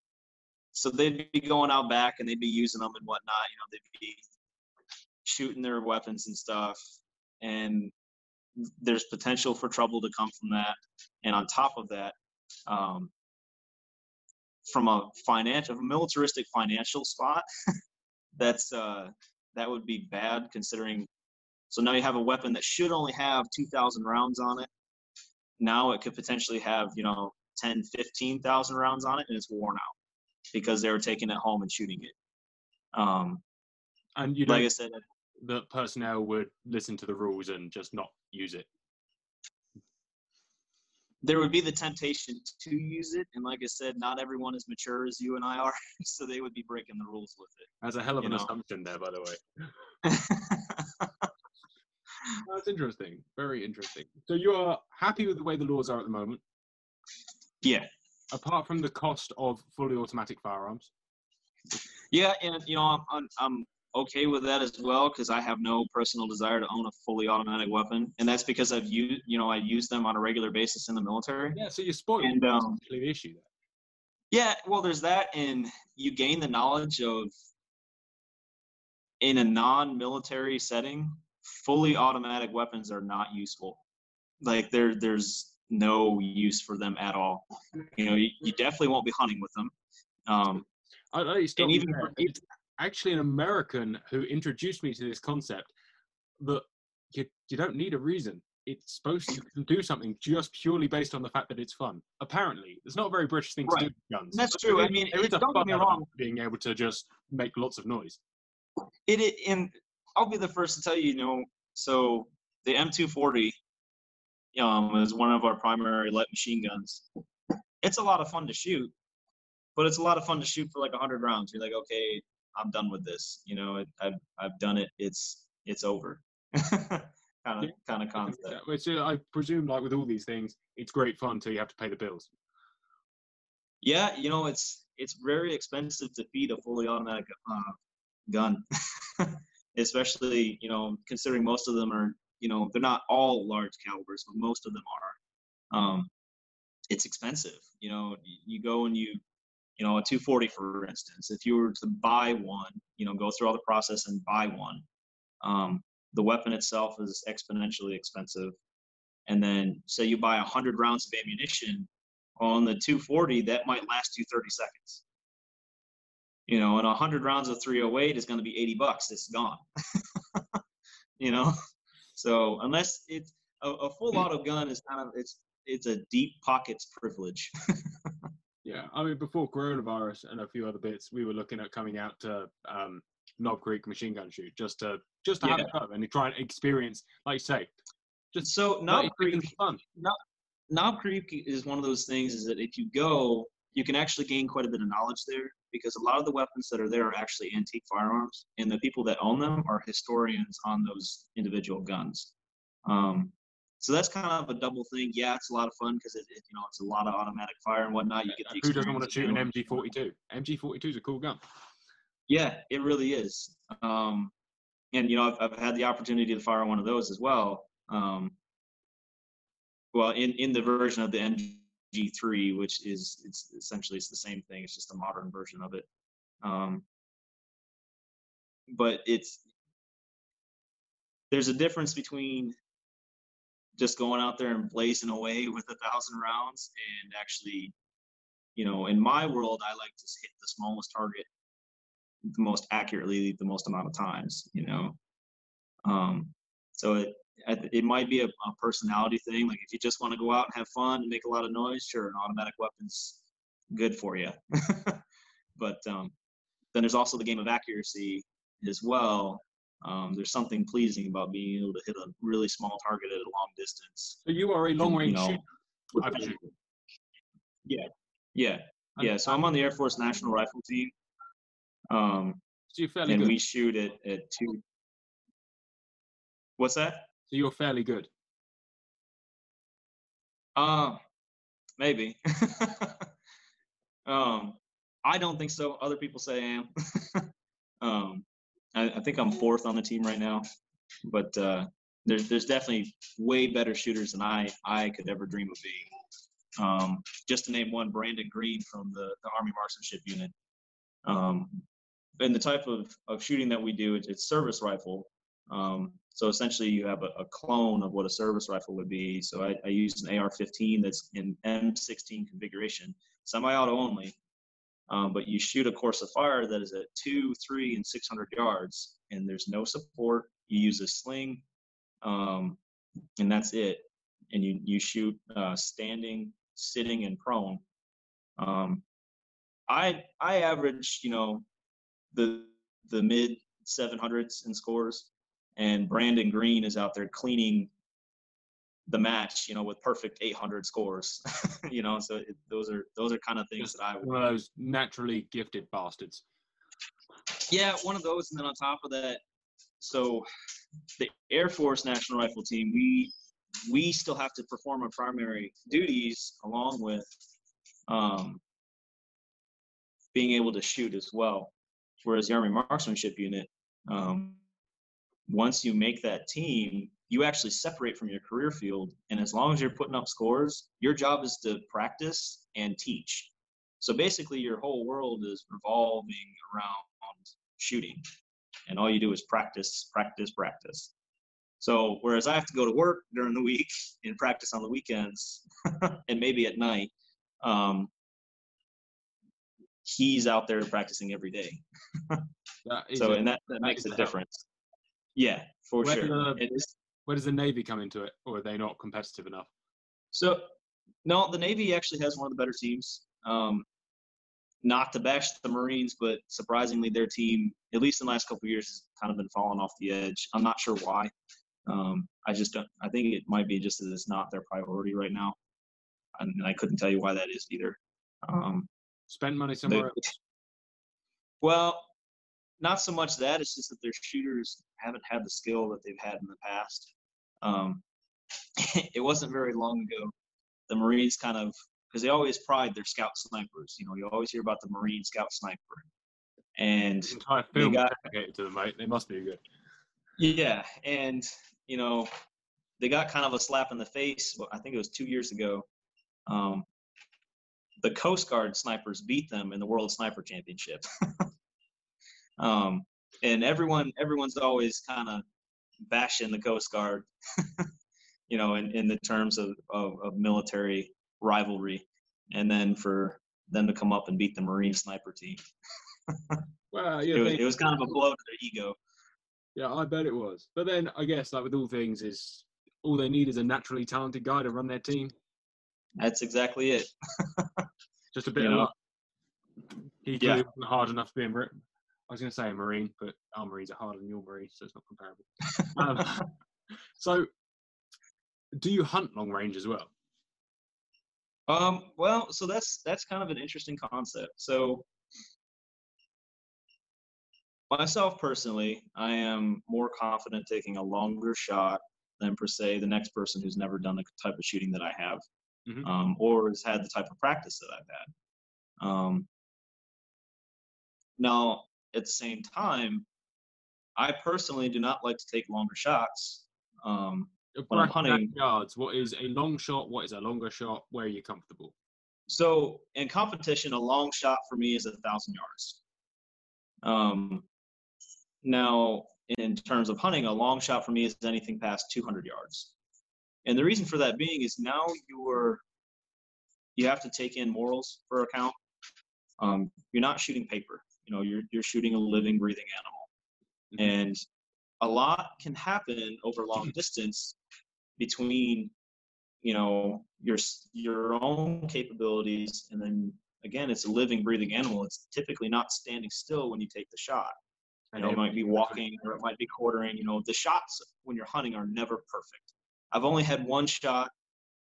so they'd be going out back and they'd be using them and whatnot. You know, they'd be shooting their weapons and stuff, and there's potential for trouble to come from that. And on top of that, um, from a financial, a militaristic financial spot, that's uh, that would be bad considering. So now you have a weapon that should only have 2,000 rounds on it. Now it could potentially have you know 10, 15,000 rounds on it, and it's worn out because they were taking it home and shooting it. Um, And you like I said, that personnel would listen to the rules and just not use it. There would be the temptation to use it, and like I said, not everyone is mature as you and I are, so they would be breaking the rules with it. That's a hell of an know. assumption there, by the way. That's interesting. Very interesting. So you are happy with the way the laws are at the moment, yeah, apart from the cost of fully automatic firearms. yeah, and you know, I'm I'm, I'm okay with that as well because I have no personal desire to own a fully automatic weapon, and that's because I've used, you know, I use them on a regular basis in the military. Yeah, so you're spoiled. And, um, the issue there. Yeah, well, there's that, and you gain the knowledge of in a non-military setting, fully automatic weapons are not useful. Like there, there's no use for them at all. You know, you, you definitely won't be hunting with them. Um, I stop and even It's actually an American who introduced me to this concept that you, you don't need a reason. It's supposed to do something just purely based on the fact that it's fun. Apparently, it's not a very British thing to do with guns. That's true. I mean, there is a don't get me wrong. being able to just make lots of noise. it, it and I'll be the first to tell you, you know, so the M240 um, is one of our primary light machine guns. It's a lot of fun to shoot, but it's a lot of fun to shoot for like 100 rounds. You're like, okay, I'm done with this. You know, it, I've I've done it. It's it's over. kind of kind of concept. Yeah, Which uh, I presume, like with all these things, it's great fun until you have to pay the bills. Yeah, you know, it's it's very expensive to feed a fully automatic uh, gun, especially you know considering most of them are you know they're not all large calibers, but most of them are. Um, it's expensive. You know, you go and you you know a 240 for instance, if you were to buy one, you know, go through all the process and buy one, um, the weapon itself is exponentially expensive. And then say you buy 100 rounds of ammunition, on the 240 that might last you 30 seconds. You know and 100 rounds of 308 is going to be 80 bucks it's gone. You know? So unless it's a, a full auto gun is kind of it's it's a deep pockets privilege Yeah, I mean, before coronavirus and a few other bits, we were looking at coming out to um, Knob Creek Machine Gun Shoot just to just to have Yeah. a go and try and experience, like you say, just so knob creek fun. knob creek is one of those things is that if you go you can actually gain quite a bit of knowledge there because a lot of the weapons that are there are actually antique firearms and the people that own them are historians on those individual guns um, so that's kind of a double thing yeah it's a lot of fun because it, it, you know it's a lot of automatic fire and whatnot you get the Who doesn't want to shoot an experience of doing it. MG42? MG42 is a cool gun. Yeah, it really is. Um, and you know, I've, I've had the opportunity to fire one of those as well. Um, well, in in the version of the MG3, which is it's essentially it's the same thing. It's just a modern version of it. Um, but it's there's a difference between just going out there and blazing away with a thousand rounds. And actually, you know, in my world, I like to hit the smallest target the most accurately the most amount of times you know? Um so it it might be a, a personality thing like if you just want to go out and have fun and make a lot of noise sure an automatic weapon's good for you but um then there's also the game of accuracy as well um, there's something pleasing about being able to hit a really small target at a long distance So you are a long range you know, shooter. with I that- presume. yeah yeah yeah so i'm on the air force national rifle team um So you're fairly and good. we shoot at, at two what's that So you're fairly good. uh maybe um i don't think so other people say i am um I, I think i'm fourth on the team right now but uh there's there's definitely way better shooters than i i could ever dream of being. Um just to name one brandon green from the the army marksmanship unit. Um and the type of, of shooting that we do it's, it's service rifle. Um, so essentially you have a, a clone of what a service rifle would be. So i, I use an ar-15 that's in m16 configuration semi-auto only Um, but you shoot a course of fire that is at two, three, and 600 yards, and there's no support. You use a sling, um, and that's it. And you you shoot uh, standing, sitting, and prone. Um, I I average you know the the mid 700s in scores, and Brandon Green is out there cleaning the match, you know, with perfect 800 scores. you know, so it, those are those are kind of things Just that I would. One of those naturally gifted bastards. Yeah, one of those, and then on top of that, so the Air Force National Rifle Team, we we still have to perform our primary duties along with um, being able to shoot as well. Whereas the Army Marksmanship Unit, um, once you make that team, you actually separate from your career field, and as long as you're putting up scores, your job is to practice and teach. So basically, your whole world is revolving around shooting, and all you do is practice, practice, practice. So whereas I have to go to work during the week and practice on the weekends and maybe at night, um, he's out there practicing every day. So and that, that makes a difference. Yeah, for sure. It is. Where does the Navy come into it, or are they not competitive enough? So, no, the Navy actually has one of the better teams. Um, not to bash the Marines, but surprisingly, their team, at least in the last couple of years, has kind of been falling off the edge. I'm not sure why. Um, I just don't. I think it might be just that it's not their priority right now, and I couldn't tell you why that is either. Um, Spend money somewhere else. well, not so much that. It's just that their shooters haven't had the skill that they've had in the past. Um, it wasn't very long ago. The Marines kind of, because they always pride their scout snipers. You know, you always hear about the Marine scout sniper. And The entire They film is got- to them, mate. They must be good. yeah, and, you know, they got kind of a slap in the face. I think it was two years ago. Um, the Coast Guard snipers beat them in the World Sniper Championship. um, and everyone, everyone's always kind of bashing the Coast Guard, you know, in, in the terms of, of, of military rivalry. And then for them to come up and beat the Marine sniper team, Well, yeah, it was, it was kind of a blow to their ego. yeah, I bet it was. But then I guess, like with all things, is all they need is a naturally talented guy to run their team. That's exactly it. Just a bit You of know? luck. He clearly wasn't hard enough to be a Marine. I was going to say a Marine, but our Marines are harder than your Marines, so it's not comparable. um, so, do you hunt long range as well? Um, well, so that's that's kind of an interesting concept. So myself personally, I am more confident taking a longer shot than per se the next person who's never done the type of shooting that I have, Mhm. um, or has had the type of practice that I've had. Um, now, at the same time, I personally do not like to take longer shots. Um, When I'm hunting- yards, what is a long shot? What is a longer shot? Where are you comfortable? So in competition, a long shot for me is a thousand yards. Um, now, in terms of hunting, a long shot for me is anything past 200 yards. And the reason for that being is now you're you have to take in morals for account. Um, you're not shooting paper. You know, you're you're shooting a living, breathing animal, Mhm. and a lot can happen over long distance between you know your your own capabilities and then again it's a living breathing animal. It's typically not standing still when you take the shot. You know, it might be walking or it might be quartering you know the shots when you're hunting are never perfect. I've only had one shot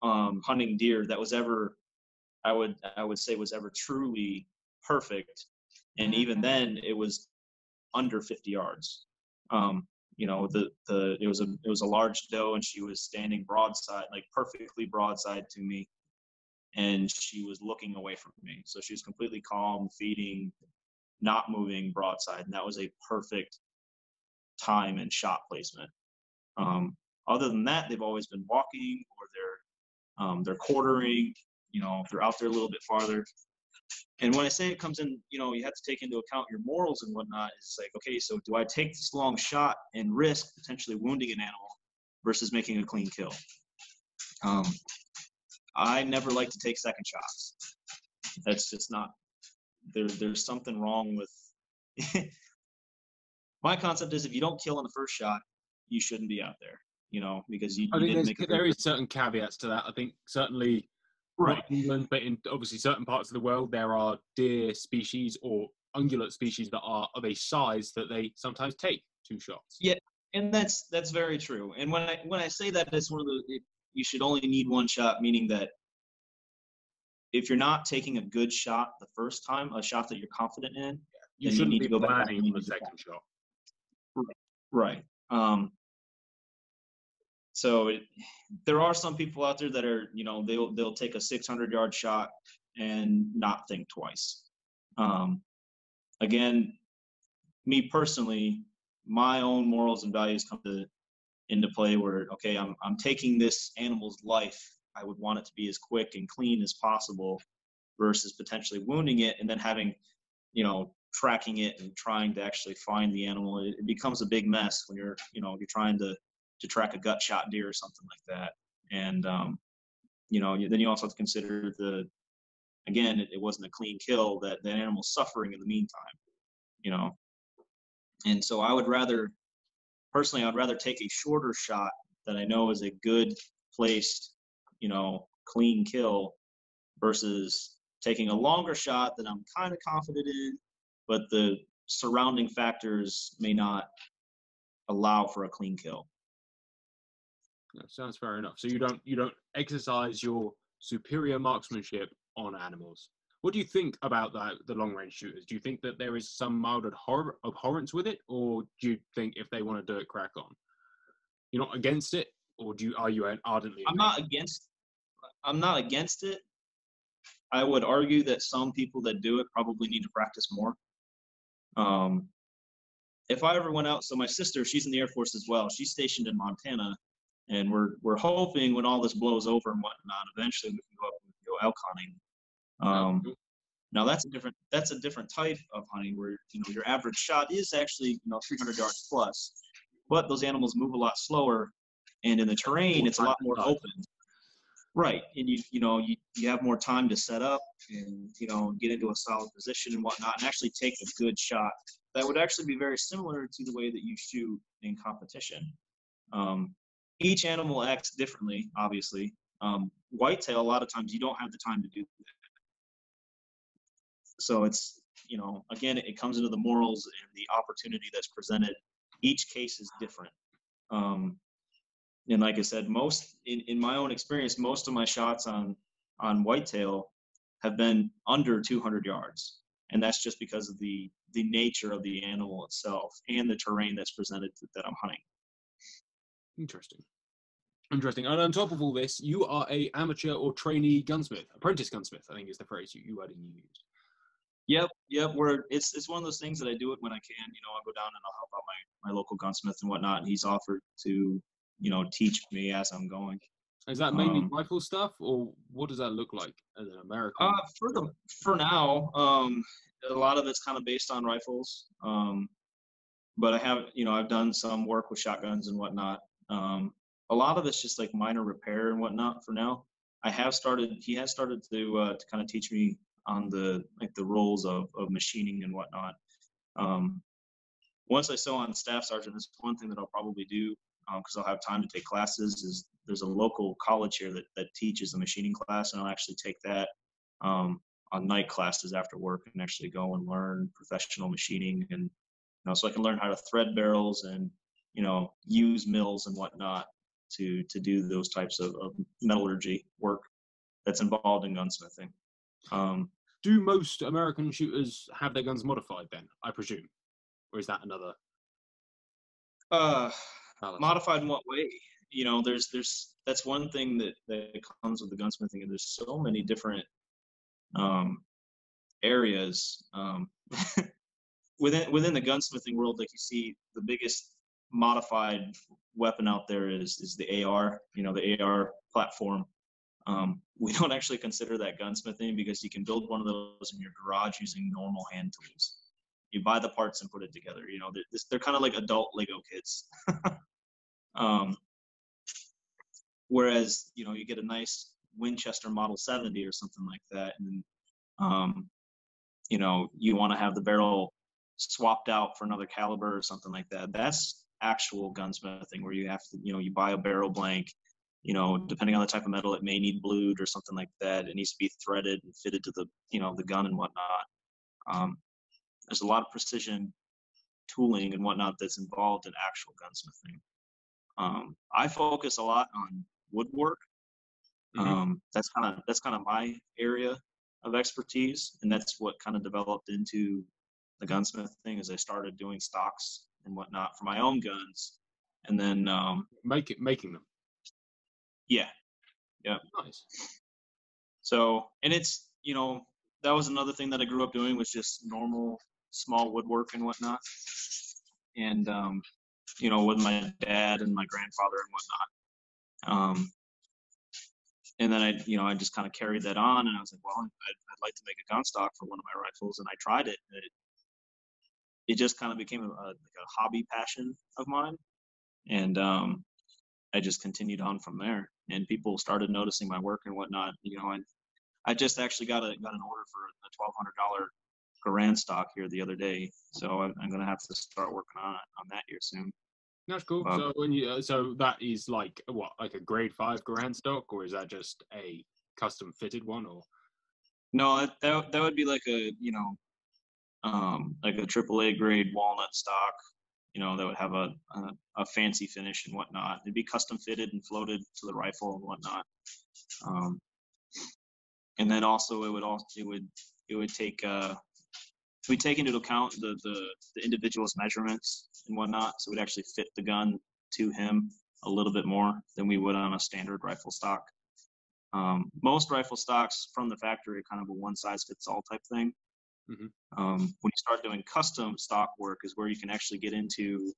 um, hunting deer that was ever i would i would say was ever truly perfect and even then it was under 50 yards. Um, you know the the it was a it was a large doe and she was standing broadside like perfectly broadside to me. And she was looking away from me. So she was completely calm feeding not moving broadside. And that was a perfect time and shot placement. Um, other than that they've always been walking or they're um, they're quartering you know they're out there a little bit farther and when I say it comes in, you know, you have to take into account your morals and whatnot. It's like, okay, so do I take this long shot and risk potentially wounding an animal versus making a clean kill? Um, I never like to take second shots. That's just not there there's something wrong with my concept is if you don't kill on the first shot, you shouldn't be out there. You know, because you, I you think didn't there's, make a there is certain caveats to that. I think certainly not England, but in obviously certain parts of the world, there are deer species or ungulate species that are of a size that they sometimes take two shots. Yeah, and that's that's very true. And when I when I say that, it's one of the it, you should only need one shot, meaning that if you're not taking a good shot the first time, a shot that you're confident in, You you shouldn't need be to go back and planning you on a need to go second shot. Right. Um, so it, there are some people out there that are, you know, they'll they'll take a 600 yard shot and not think twice. Um, again, me personally, my own morals and values come to into play where okay, I'm I'm taking this animal's life. I would want it to be as quick and clean as possible, versus potentially wounding it and then having, you know, tracking it and trying to actually find the animal. It, it becomes a big mess when you're, you know, you're trying to to track a gut shot deer or something like that. And um, you know, then you also have to consider the again, it, it wasn't a clean kill that the animal's suffering in the meantime. You know, and so I would rather, personally, I'd rather take a shorter shot that I know is a good placed, you know, clean kill versus taking a longer shot that I'm kind of confident in, but the surrounding factors may not allow for a clean kill. Sounds fair enough. So you don't you don't exercise your superior marksmanship on animals. What do you think about that, the long range shooters? Do you think that there is some mild abhor- abhorrence with it, or do you think if they want to do it, crack on? You're not against it, or do you are you ardently? I'm not against. I'm not against it. I would argue that some people that do it probably need to practice more. Um, if I ever went out, so my sister, she's in the Air Force as well. She's stationed in Montana, and we're we're hoping when all this blows over and whatnot, eventually we can go up and go elk hunting. Um, cool. now that's a different that's a different type of hunting where you know your average shot is actually you know 300 yards plus, but those animals move a lot slower, and in the terrain it's a lot more open. Right, and you you know you, you have more time to set up and you know get into a solid position and whatnot, and actually take a good shot. That would actually be very similar to the way that you shoot in competition. Um, each animal acts differently, obviously. Um, whitetail, a lot of times you don't have the time to do that. So it's you know again it comes into the morals and the opportunity that's presented. Each case is different. Um, and like I said, most in, in my own experience, most of my shots on on whitetail have been under 200 yards, and that's just because of the the nature of the animal itself and the terrain that's presented that I'm hunting. Interesting. Interesting. And on top of all this, you are a amateur or trainee gunsmith, apprentice gunsmith. I think is the phrase you, you wording you used. Yep, yep. Where it's it's one of those things that I do it when I can. You know, I'll go down and I'll help out my my local gunsmith and whatnot. And he's offered to you know teach me as I'm going. Is that mainly Um, rifle stuff, or what does that look like as an American? Uh, for the for now, um, a lot of it's kind of based on rifles. Um, but I have, you know, I've done some work with shotguns and whatnot. Um, a lot of it's just like minor repair and whatnot for now. I have started. He has started to uh, to kind of teach me on the like the roles of of machining and whatnot. Um, once I sew on staff sergeant, that's one thing that I'll probably do because I'll have time to take classes. Is there's a local college here that that teaches a machining class, and I'll actually take that um, on night classes after work and actually go and learn professional machining and you know so I can learn how to thread barrels and you know use mills and whatnot to to do those types of, of metallurgy work that's involved in gunsmithing. Um, Do most American shooters have their guns modified then? I presume, or is that another? uh, modified in what way? You know, there's there's that's one thing that that comes with the gunsmithing, and there's so many different um, areas um, within within the gunsmithing world. Like you see, the biggest modified weapon out there is is the AR. You know, the AR platform. Um, we don't actually consider that gunsmithing because you can build one of those in your garage using normal hand tools. You buy the parts and put it together. You know, they're, they're kind of like adult Lego kits. um, whereas, you know, you get a nice Winchester Model 70 or something like that, and um, you know, you want to have the barrel swapped out for another caliber or something like that. That's actual gunsmithing where you have to, you know, you buy a barrel blank, you know, depending on the type of metal, it may need blued or something like that. It needs to be threaded and fitted to the, you know, the gun and whatnot. Um, there's a lot of precision tooling and whatnot that's involved in actual gunsmithing. Um, I focus a lot on woodwork. Mm-hmm. Um, that's kind of that's kind of my area of expertise, and that's what kind of developed into the gunsmith thing. As I started doing stocks and whatnot for my own guns, and then um, make it making them. Yeah, yeah, nice. So, and it's you know that was another thing that I grew up doing was just normal small woodwork and whatnot, and um, you know with my dad and my grandfather and whatnot. Um, and then I, you know, I just kind of carried that on, and I was like, well, I'd, I'd like to make a gun stock for one of my rifles, and I tried it. And it, it just kind of became a, like a hobby passion of mine, and um, I just continued on from there. And people started noticing my work and whatnot. You know, and I just actually got a got an order for a twelve hundred dollar Garand stock here the other day, so I'm, I'm, gonna have to start working on on that here soon. That's cool. Um, so when you uh, so that is like what like a grade five Garand stock, or is that just a custom fitted one, or? No, that, that would be like a you know, um, like a AAA grade walnut stock. You know, that would have a, a, a fancy finish and whatnot. It'd be custom fitted and floated to the rifle and whatnot. Um, and then also it would also it would it would take uh, we take into account the, the, the individual's measurements and whatnot, so we'd actually fit the gun to him a little bit more than we would on a standard rifle stock. Um, most rifle stocks from the factory are kind of a one size fits all type thing. Mm-hmm. Um, when you start doing custom stock work, is where you can actually get into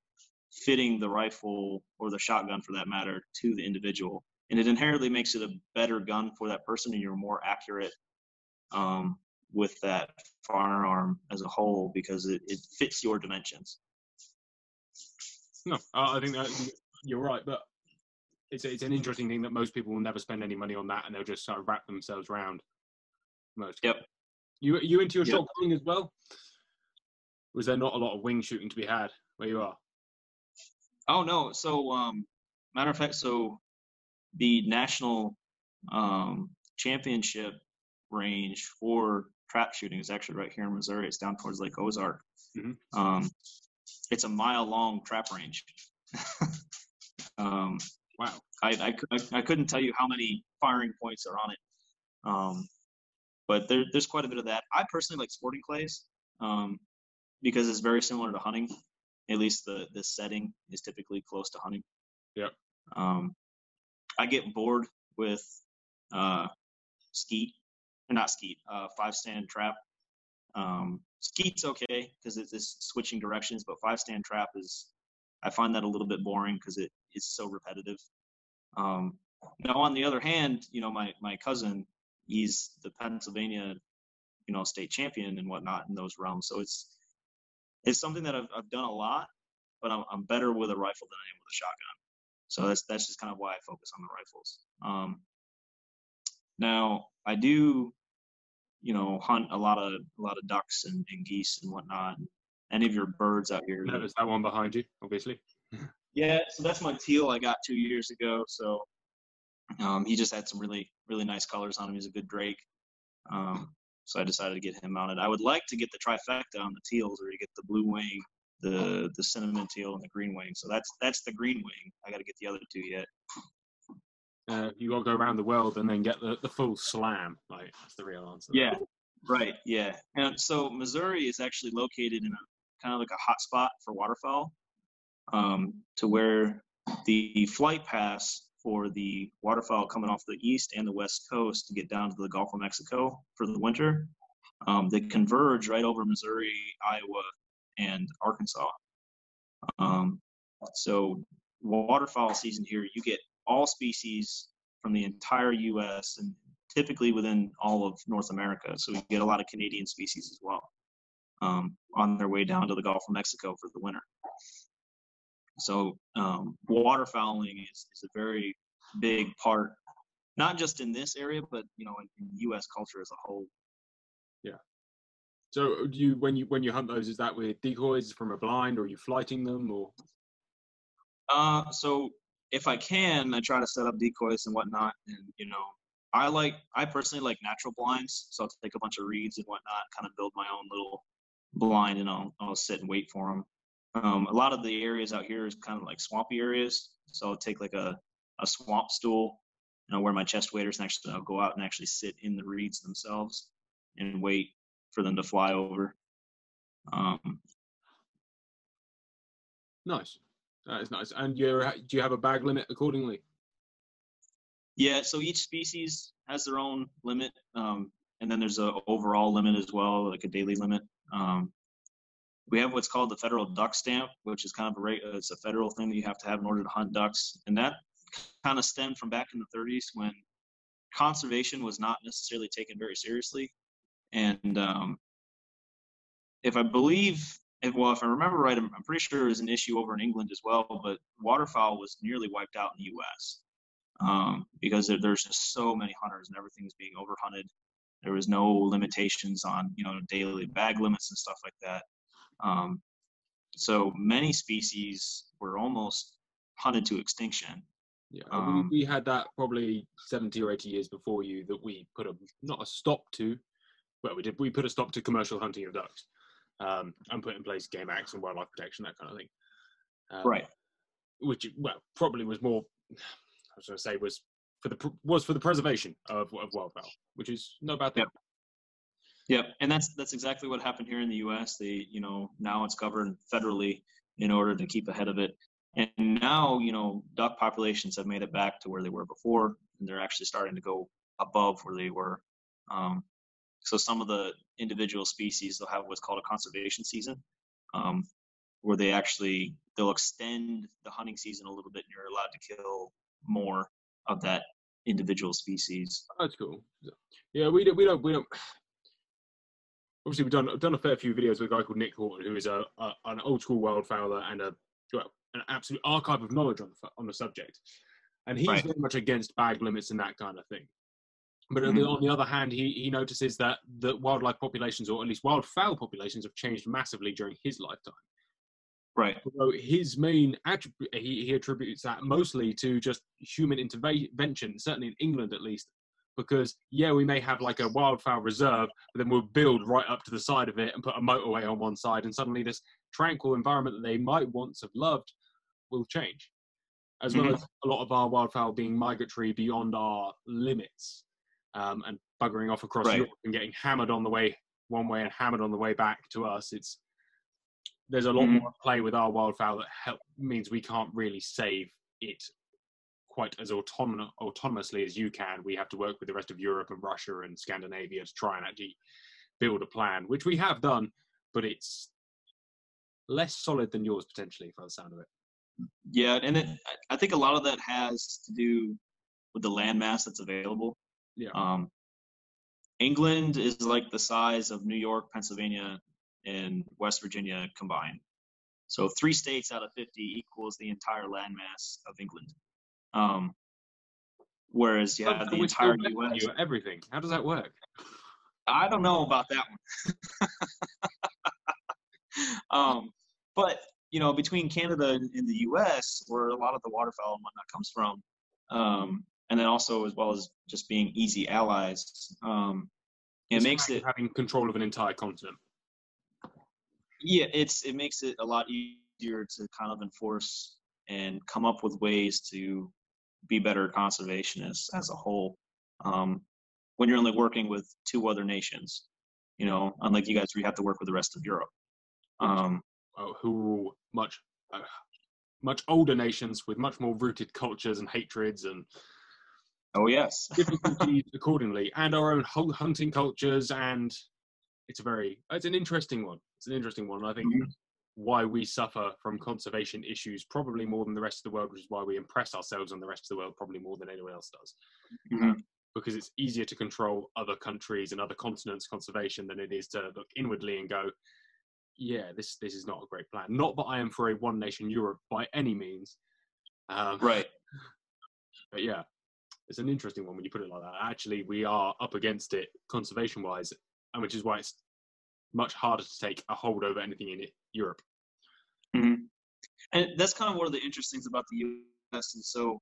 fitting the rifle or the shotgun for that matter to the individual, and it inherently makes it a better gun for that person, and you're more accurate um, with that firearm as a whole because it, it fits your dimensions. No, I think that you're right, but it's it's an interesting thing that most people will never spend any money on that, and they'll just sort of wrap themselves around. Most. Yep. You you into your yep. shotgunning as well? Was there not a lot of wing shooting to be had where you are? Oh no. So um, matter of fact, so the national um, championship range for trap shooting is actually right here in Missouri. It's down towards Lake Ozark. Mm-hmm. Um, it's a mile long trap range. um, wow. I, I, I, couldn't tell you how many firing points are on it. Um, but there, there's quite a bit of that. I personally like sporting clays um, because it's very similar to hunting. At least the, the setting is typically close to hunting. Yep. Um, I get bored with uh, skeet or not skeet, uh, five stand trap. Um, skeet's okay because it's, it's switching directions, but five stand trap is I find that a little bit boring because it is so repetitive. Um, now, on the other hand, you know, my my cousin, he's the Pennsylvania, you know, state champion and whatnot in those realms. So it's it's something that I've I've done a lot, but I'm I'm better with a rifle than I am with a shotgun. So that's that's just kind of why I focus on the rifles. Um, now I do you know, hunt a lot of a lot of ducks and, and geese and whatnot. Any of your birds out here? There's that one behind you, obviously. yeah, so that's my teal I got two years ago. So um, he just had some really really nice colors on him. He's a good drake. Um, so I decided to get him mounted. I would like to get the trifecta on the teals, or to get the blue wing, the the cinnamon teal, and the green wing. So that's that's the green wing. I got to get the other two yet. Uh, you got to go around the world and then get the, the full slam. Like that's the real answer. Yeah, right. Yeah, and so Missouri is actually located in a kind of like a hot spot for waterfowl, um, to where the flight pass for the waterfowl coming off the east and the west coast to get down to the Gulf of Mexico for the winter, um, they converge right over Missouri, Iowa, and Arkansas. Um, so waterfowl season here, you get all species from the entire U.S. and typically within all of North America. So we get a lot of Canadian species as well um, on their way down to the Gulf of Mexico for the winter. So um, waterfowling is, is a very big part, not just in this area, but you know, in, in U.S. culture as a whole. Yeah. So do you when you when you hunt those, is that with decoys from a blind, or are you flighting them, or? Uh, so if I can, I try to set up decoys and whatnot, and you know, I like I personally like natural blinds, so I'll take a bunch of reeds and whatnot, kind of build my own little blind, and I'll I'll sit and wait for them. Um, a lot of the areas out here is kind of like swampy areas, so I'll take like a a swamp stool, you know, where my chest waders, and actually I'll go out and actually sit in the reeds themselves and wait for them to fly over. Um, nice, that is nice. And you do you have a bag limit accordingly? Yeah, so each species has their own limit, um, and then there's a overall limit as well, like a daily limit. Um, we have what's called the federal duck stamp, which is kind of a rate, it's a federal thing that you have to have in order to hunt ducks, and that kind of stemmed from back in the 30s when conservation was not necessarily taken very seriously, and um, if I believe, if, well, if I remember right, I'm, I'm pretty sure it was an issue over in England as well, but waterfowl was nearly wiped out in the U.S um, because there, there's just so many hunters and everything's being overhunted. There was no limitations on you know daily bag limits and stuff like that. Um, so many species were almost hunted to extinction. Yeah, um, we, we, had that probably 70 or 80 years before you that we put a not a stop to, well, we did we put a stop to commercial hunting of ducks, um, and put in place game acts and wildlife protection that kind of thing. Um, right. Which well probably was more I was going to say was for the was for the preservation of, of wildfowl, which is no bad thing. Yep. Yep, and that's that's exactly what happened here in the U.S. They, you know, now it's governed federally in order to keep ahead of it. And now, you know, duck populations have made it back to where they were before, and they're actually starting to go above where they were. Um, so some of the individual species they'll have what's called a conservation season, um, where they actually they'll extend the hunting season a little bit, and you're allowed to kill more of that individual species. That's cool. Yeah, we don't, we don't, we don't. Obviously, we've done done a fair few videos with a guy called Nick Horton, who is a, a an old school wildfowler and a well, an absolute archive of knowledge on the, on the subject. And he's right. very much against bag limits and that kind of thing. But mm-hmm. on the other hand, he, he notices that that wildlife populations, or at least wildfowl populations, have changed massively during his lifetime. Right. So his main attribute, he, he attributes that mostly to just human intervention, certainly in England at least, because yeah, we may have like a wildfowl reserve, but then we'll build right up to the side of it and put a motorway on one side, and suddenly this tranquil environment that they might once have loved will change, as well mm-hmm. as a lot of our wildfowl being migratory beyond our limits um, and buggering off across right. Europe and getting hammered on the way one way and hammered on the way back to us. It's there's a lot mm-hmm. more play with our wildfowl that help, means we can't really save it quite as autonom- autonomously as you can. We have to work with the rest of Europe and Russia and Scandinavia to try and actually build a plan, which we have done, but it's less solid than yours potentially, for the sound of it. Yeah, and it, I think a lot of that has to do with the landmass that's available. Yeah. Um, England is like the size of New York, Pennsylvania, and West Virginia combined. So three states out of 50 equals the entire landmass of England. Um, whereas you have the entire U.S. everything. How does that work? I don't know about that one. um, but you know, between Canada and, the U.S., where a lot of the waterfowl and whatnot comes from, um, and then also as well as just being easy allies, um, it makes it having control of an entire continent yeah it's it makes it a lot easier to kind of enforce and come up with ways to be better conservationists as a whole um, when you're only working with two other nations you know unlike you guys where you have to work with the rest of europe um, who are much uh, much older nations with much more rooted cultures and hatreds and oh yes difficulties accordingly and our own hunting cultures and it's a very it's an interesting one it's an interesting one. I think mm-hmm. Why we suffer from conservation issues probably more than the rest of the world, which is why we impress ourselves on the rest of the world probably more than anyone else does. Mm-hmm. because it's easier to control other countries and other continents' conservation than it is to look inwardly and go, yeah, this this is not a great plan. Not that I am for a one nation Europe by any means. Um, right. But yeah, it's an interesting one when you put it like that. Actually, we are up against it conservation wise, and which is why it's much harder to take a hold over anything in Europe. Mm-hmm. And that's kind of one of the interesting things about the U.S. And so,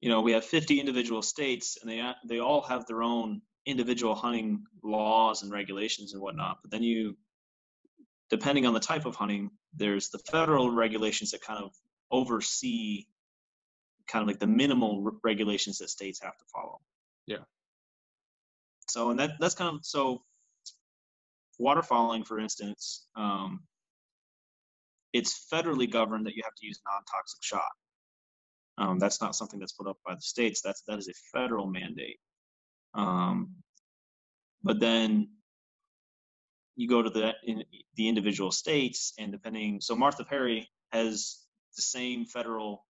you know, we have 50 individual states, and they they all have their own individual hunting laws and regulations and whatnot. But then you, depending on the type of hunting, there's the federal regulations that kind of oversee kind of like the minimal regulations that states have to follow. Yeah. So, and that that's kind of so waterfowling, for instance, um, it's federally governed that you have to use non-toxic shot. Um, that's not something that's put up by the states. That's that is a federal mandate. Um, but then you go to the in, the individual states, and depending, so Martha Perry has the same federal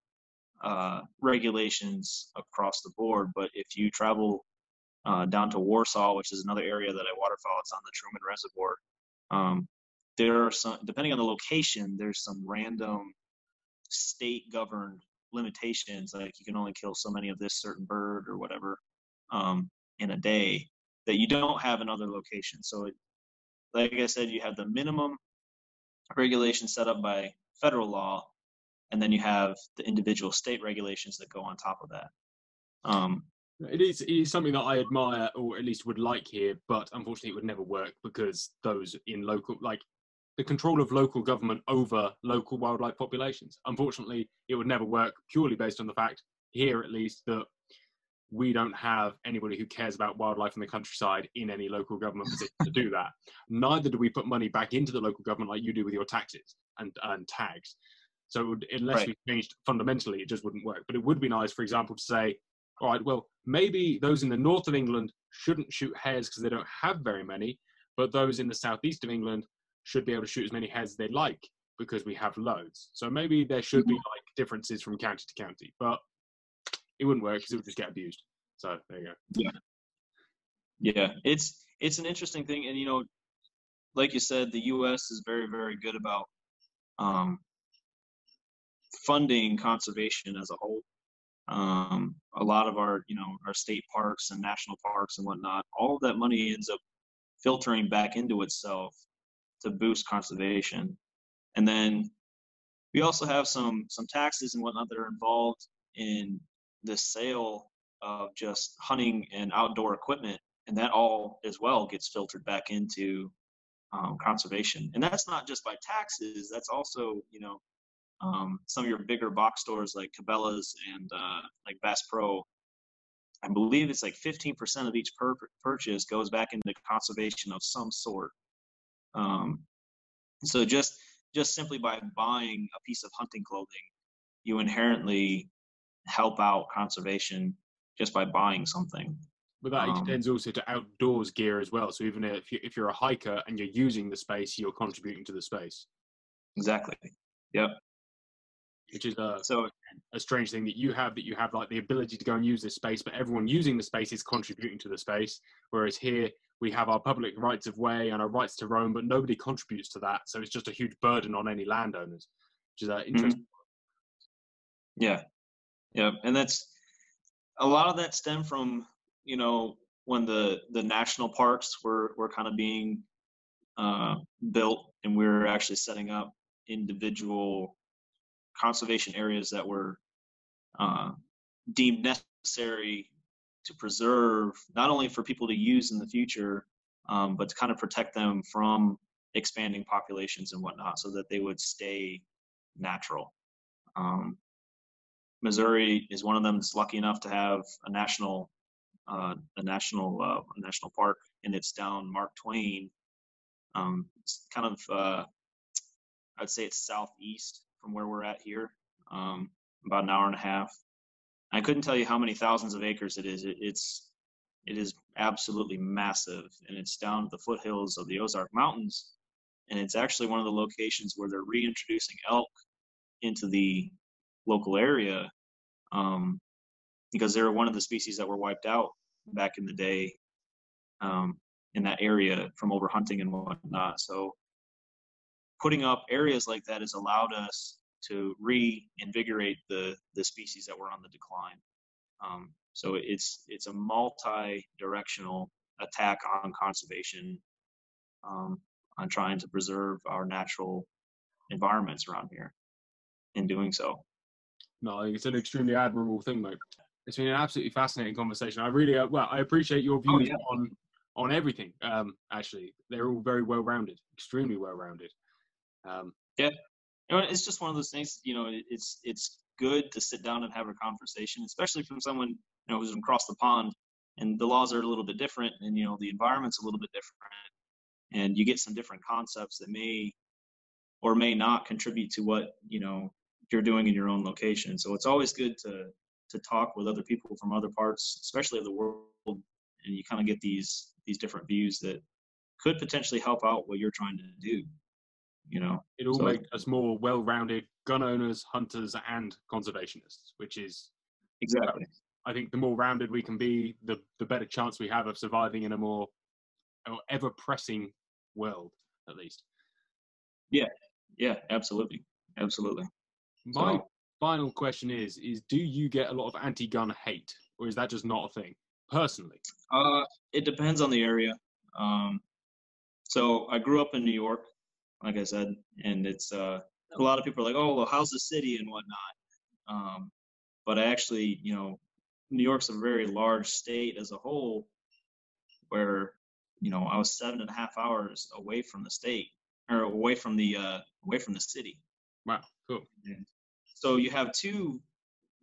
uh, regulations across the board. But if you travel uh, down to Warsaw, which is another area that I waterfowl, it's on the Truman Reservoir. Um, there are some, depending on the location, there's some random state governed limitations, like you can only kill so many of this certain bird or whatever um, in a day that you don't have in other locations. So, it, like I said, you have the minimum regulations set up by federal law, and then you have the individual state regulations that go on top of that. Um, it is, it is something that I admire, or at least would like here, but unfortunately, it would never work because those in local, like the control of local government over local wildlife populations. Unfortunately, it would never work purely based on the fact, here at least, that we don't have anybody who cares about wildlife in the countryside in any local government position to do that. Neither do we put money back into the local government like you do with your taxes and, and tags. So would, unless right. we changed fundamentally, it just wouldn't work. But it would be nice, for example, to say, all right, well, maybe those in the north of England shouldn't shoot hares because they don't have very many, but those in the southeast of England should be able to shoot as many hares as they like because we have loads. So maybe there should be like differences from county to county, but it wouldn't work because it would just get abused. So there you go. Yeah. Yeah, it's it's an interesting thing, and you know, like you said, the U.S. is very very good about um, funding conservation as a whole. Um, a lot of our you know our state parks and national parks and whatnot, all of that money ends up filtering back into itself to boost conservation. And then we also have some some taxes and whatnot that are involved in the sale of just hunting and outdoor equipment, and that all as well gets filtered back into um, conservation. And that's not just by taxes; that's also you know um, some of your bigger box stores like Cabela's and uh, like Bass Pro. I believe it's like 15% of each per- purchase goes back into conservation of some sort. Um, so just just simply by buying a piece of hunting clothing, you inherently help out conservation just by buying something. But that um, extends also to outdoors gear as well. So even if you if you're a hiker and you're using the space, you're contributing to the space. Exactly. Yep. Which is a so a strange thing that you have that you have like the ability to go and use this space, but everyone using the space is contributing to the space. Whereas here we have our public rights of way and our rights to roam, but nobody contributes to that. So it's just a huge burden on any landowners, which is uh, mm-hmm. interesting. Mm-hmm. Yeah, yeah, and that's a lot of that stem from you know when the the national parks were were kind of being uh, built, and we were actually setting up individual conservation areas that were uh, deemed necessary to preserve not only for people to use in the future, um, but to kind of protect them from expanding populations and whatnot, so that they would stay natural. Um, Missouri is one of them that's lucky enough to have a national uh, a national uh, a national park, and it's down Mark Twain. Um, it's kind of uh, I'd say it's southeast from where we're at here, um, about an hour and a half. I couldn't tell you how many thousands of acres it is. It, it's it is absolutely massive, and it's down the foothills of the Ozark Mountains, and it's actually one of the locations where they're reintroducing elk into the local area um, because they're one of the species that were wiped out back in the day um, in that area from overhunting and whatnot. So putting up areas like that has allowed us to reinvigorate the the species that were on the decline. Um, so it's it's a multi-directional attack on conservation. Um, on trying to preserve our natural environments around here in doing so. No, I think it's an extremely admirable thing, mate. It's been an absolutely fascinating conversation. I really, uh, well, I appreciate your Oh, views yeah. on on everything. Um, actually, they're all very well rounded, extremely well rounded. Um, yeah, You know, it's just one of those things. You know, it- it's it's good to sit down and have a conversation, especially from someone you know who's across the pond, and the laws are a little bit different, and you know the environment's a little bit different, and you get some different concepts that may or may not contribute to what you know you're doing in your own location. So it's always good to to talk with other people from other parts, especially of the world, and you kind of get these these different views that could potentially help out what you're trying to do. You know. it all So- makes us more well rounded gun owners, hunters, and conservationists, which is Exactly. I think the more rounded we can be, the the better chance we have of surviving in a more ever pressing world, at least. Yeah, yeah, absolutely, absolutely. My So- final question is: is do you get a lot of anti-gun hate, or is that just not a thing? Personally, Uh, it depends on the area. Um, so I grew up in New York, like I said, and it's uh, a lot of people are like, "Oh, well, how's the city and whatnot?" Um, but I actually, you know, New York's a very large state as a whole, where you know I was seven and a half hours away from the state or away from the uh, away from the city. wow, cool. So you have two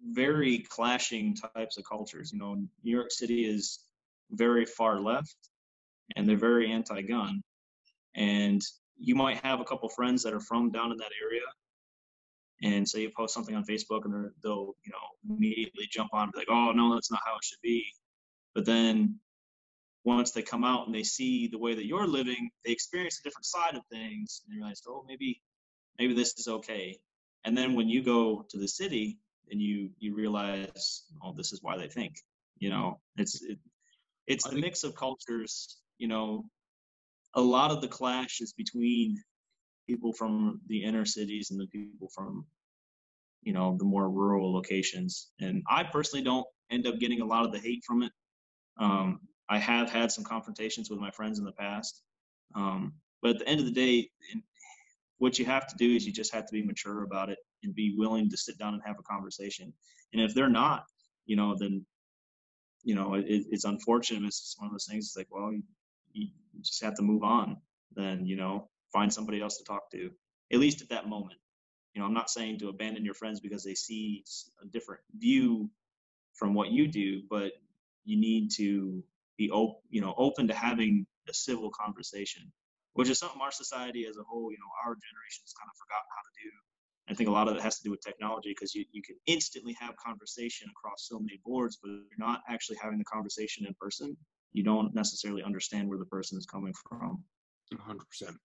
very clashing types of cultures. You know, New York City is very far left and they're very anti-gun. And you might have a couple friends that are from down in that area. And say you post something on Facebook and they'll, you know, immediately jump on and be like, oh, no, that's not how it should be. But then once they come out and they see the way that you're living, they experience a different side of things and they realize, oh, maybe, maybe this is okay and then when you go to the city and you you realize oh this is why they think you know it's it, it's the mix of cultures you know a lot of the clash is between people from the inner cities and the people from you know the more rural locations and i personally don't end up getting a lot of the hate from it um, i have had some confrontations with my friends in the past um, but at the end of the day what you have to do is you just have to be mature about it and be willing to sit down and have a conversation. And if they're not, you know, then, you know, it, it's unfortunate. It's one of those things. It's like, well, you just have to move on. Then, you know, find somebody else to talk to. At least at that moment. You know, I'm not saying to abandon your friends because they see a different view from what you do, but you need to be op- you know, open to having a civil conversation which is something our society as a whole, you know, our generation has kind of forgotten how to do. I think a lot of it has to do with technology because you, you can instantly have conversation across so many boards, but you're not actually having the conversation in person, you don't necessarily understand where the person is coming from. 100%.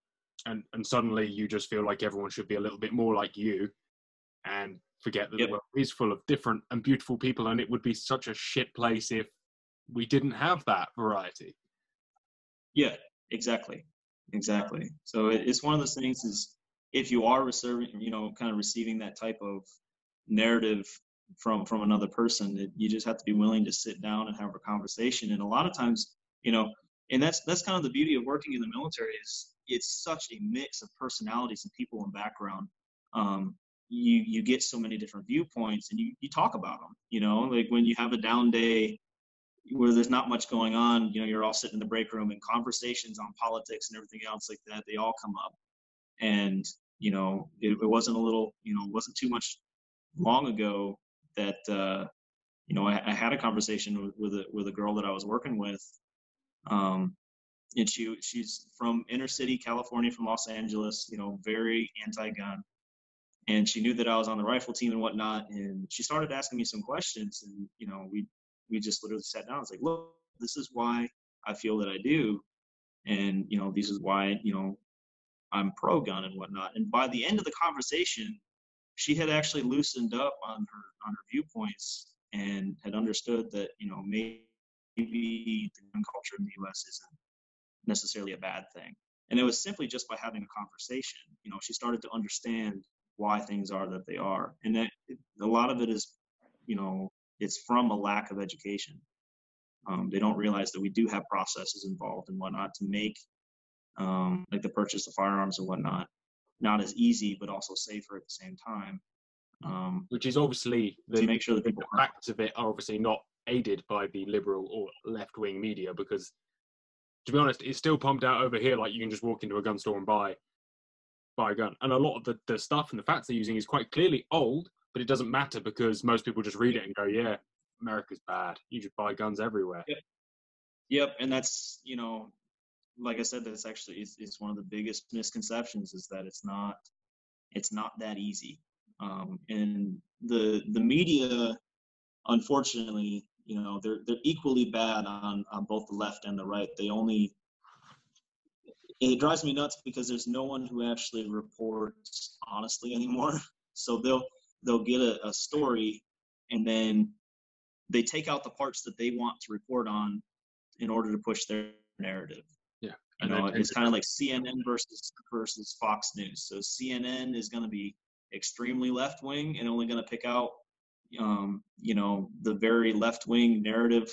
And and suddenly you just feel like everyone should be a little bit more like you and forget that Yep. the world is full of different and beautiful people and it would be such a shit place if we didn't have that variety. Yeah, exactly, exactly. So it's one of those things is if you are receiving, you know, kind of receiving that type of narrative from from another person, it, you just have to be willing to sit down and have a conversation. And a lot of times, you know, and that's that's kind of the beauty of working in the military is it's such a mix of personalities and people and background. Um, you you get so many different viewpoints and you you talk about them. You know, like when you have a down day where there's not much going on, you know, you're all sitting in the break room and conversations on politics and everything else like that, they all come up. And, you know, it, it wasn't a little, you know, it wasn't too much long ago that, uh, you know, I, I had a conversation with, with a, with a girl that I was working with. Um, and she, she's from inner city, California, from Los Angeles, you know, very anti-gun. And she knew that I was on the rifle team and whatnot. And she started asking me some questions and, you know, we, we just literally sat down. I was like, look, this is why I feel that I do, and you know, this is why you know I'm pro gun and whatnot. And by the end of the conversation, she had actually loosened up on her on her viewpoints and had understood that you know maybe the gun culture in the U.S. isn't necessarily a bad thing. And it was simply just by having a conversation. You know, she started to understand why things are that they are, and that a lot of it is, you know, it's from a lack of education. Um, they don't realize that we do have processes involved and whatnot to make um, like the purchase of firearms and whatnot, not as easy, but also safer at the same time. Um, Which is obviously the, to make sure that the people aren't- facts of it are obviously not aided by the liberal or left wing media because, to be honest, it's still pumped out over here like you can just walk into a gun store and buy buy a gun. And a lot of the, the stuff and the facts they're using is quite clearly old, but it doesn't matter because most people just read it and go, yeah, America's bad. You just buy guns everywhere. Yep, and that's you know, like I said, that's actually is, is one of the biggest misconceptions is that it's not it's not that easy. Um, and the the media, unfortunately, you know, they're they're equally bad on on both the left and the right. They only it drives me nuts because there's no one who actually reports honestly anymore. So they'll they'll get a, a story and then they take out the parts that they want to report on in order to push their narrative. You and know, it's kind of like CNN versus versus Fox News. So CNN is going to be extremely left wing and only going to pick out, um, you know, the very left wing narrative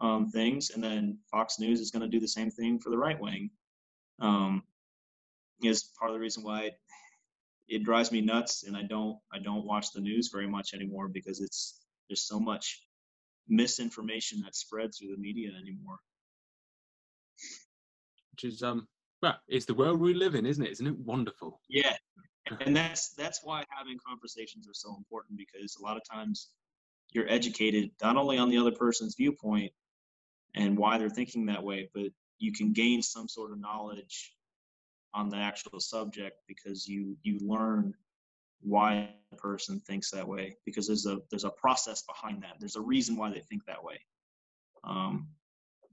um, things, and then Fox News is going to do the same thing for the right wing. Um, is part of the reason why it, it drives me nuts, and I don't I don't watch the news very much anymore because it's there's so much misinformation that spreads through the media anymore. Which is, um, well, it's the world we live in, isn't it? Isn't it wonderful? Yeah, and that's that's why having conversations are so important because a lot of times you're educated not only on the other person's viewpoint and why they're thinking that way, but you can gain some sort of knowledge on the actual subject because you you learn why a person thinks that way because there's a there's a process behind that. There's a reason why they think that way. Um,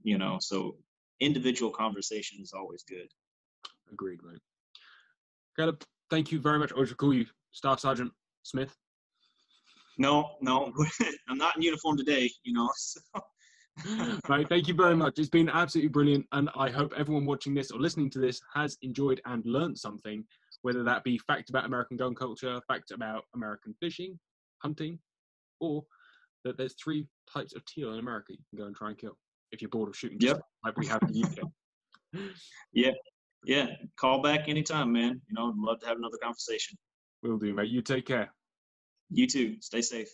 you know, so individual conversation is always good. Agreed, mate. Caleb, thank you very much. Or should I call you Staff Sergeant Smith? No, no, I'm not in uniform today. You know, so. Right, thank you very much. It's been absolutely brilliant, and I hope everyone watching this or listening to this has enjoyed and learnt something, whether that be fact about American gun culture, fact about American fishing, hunting, or that there's three types of teal in America you can go and try and kill if you're bored of shooting. Yep. Like we have in the UK. yeah, Yeah. call back anytime, man. You know, I'd love to have another conversation. Will do, mate. You take care. You too. Stay safe.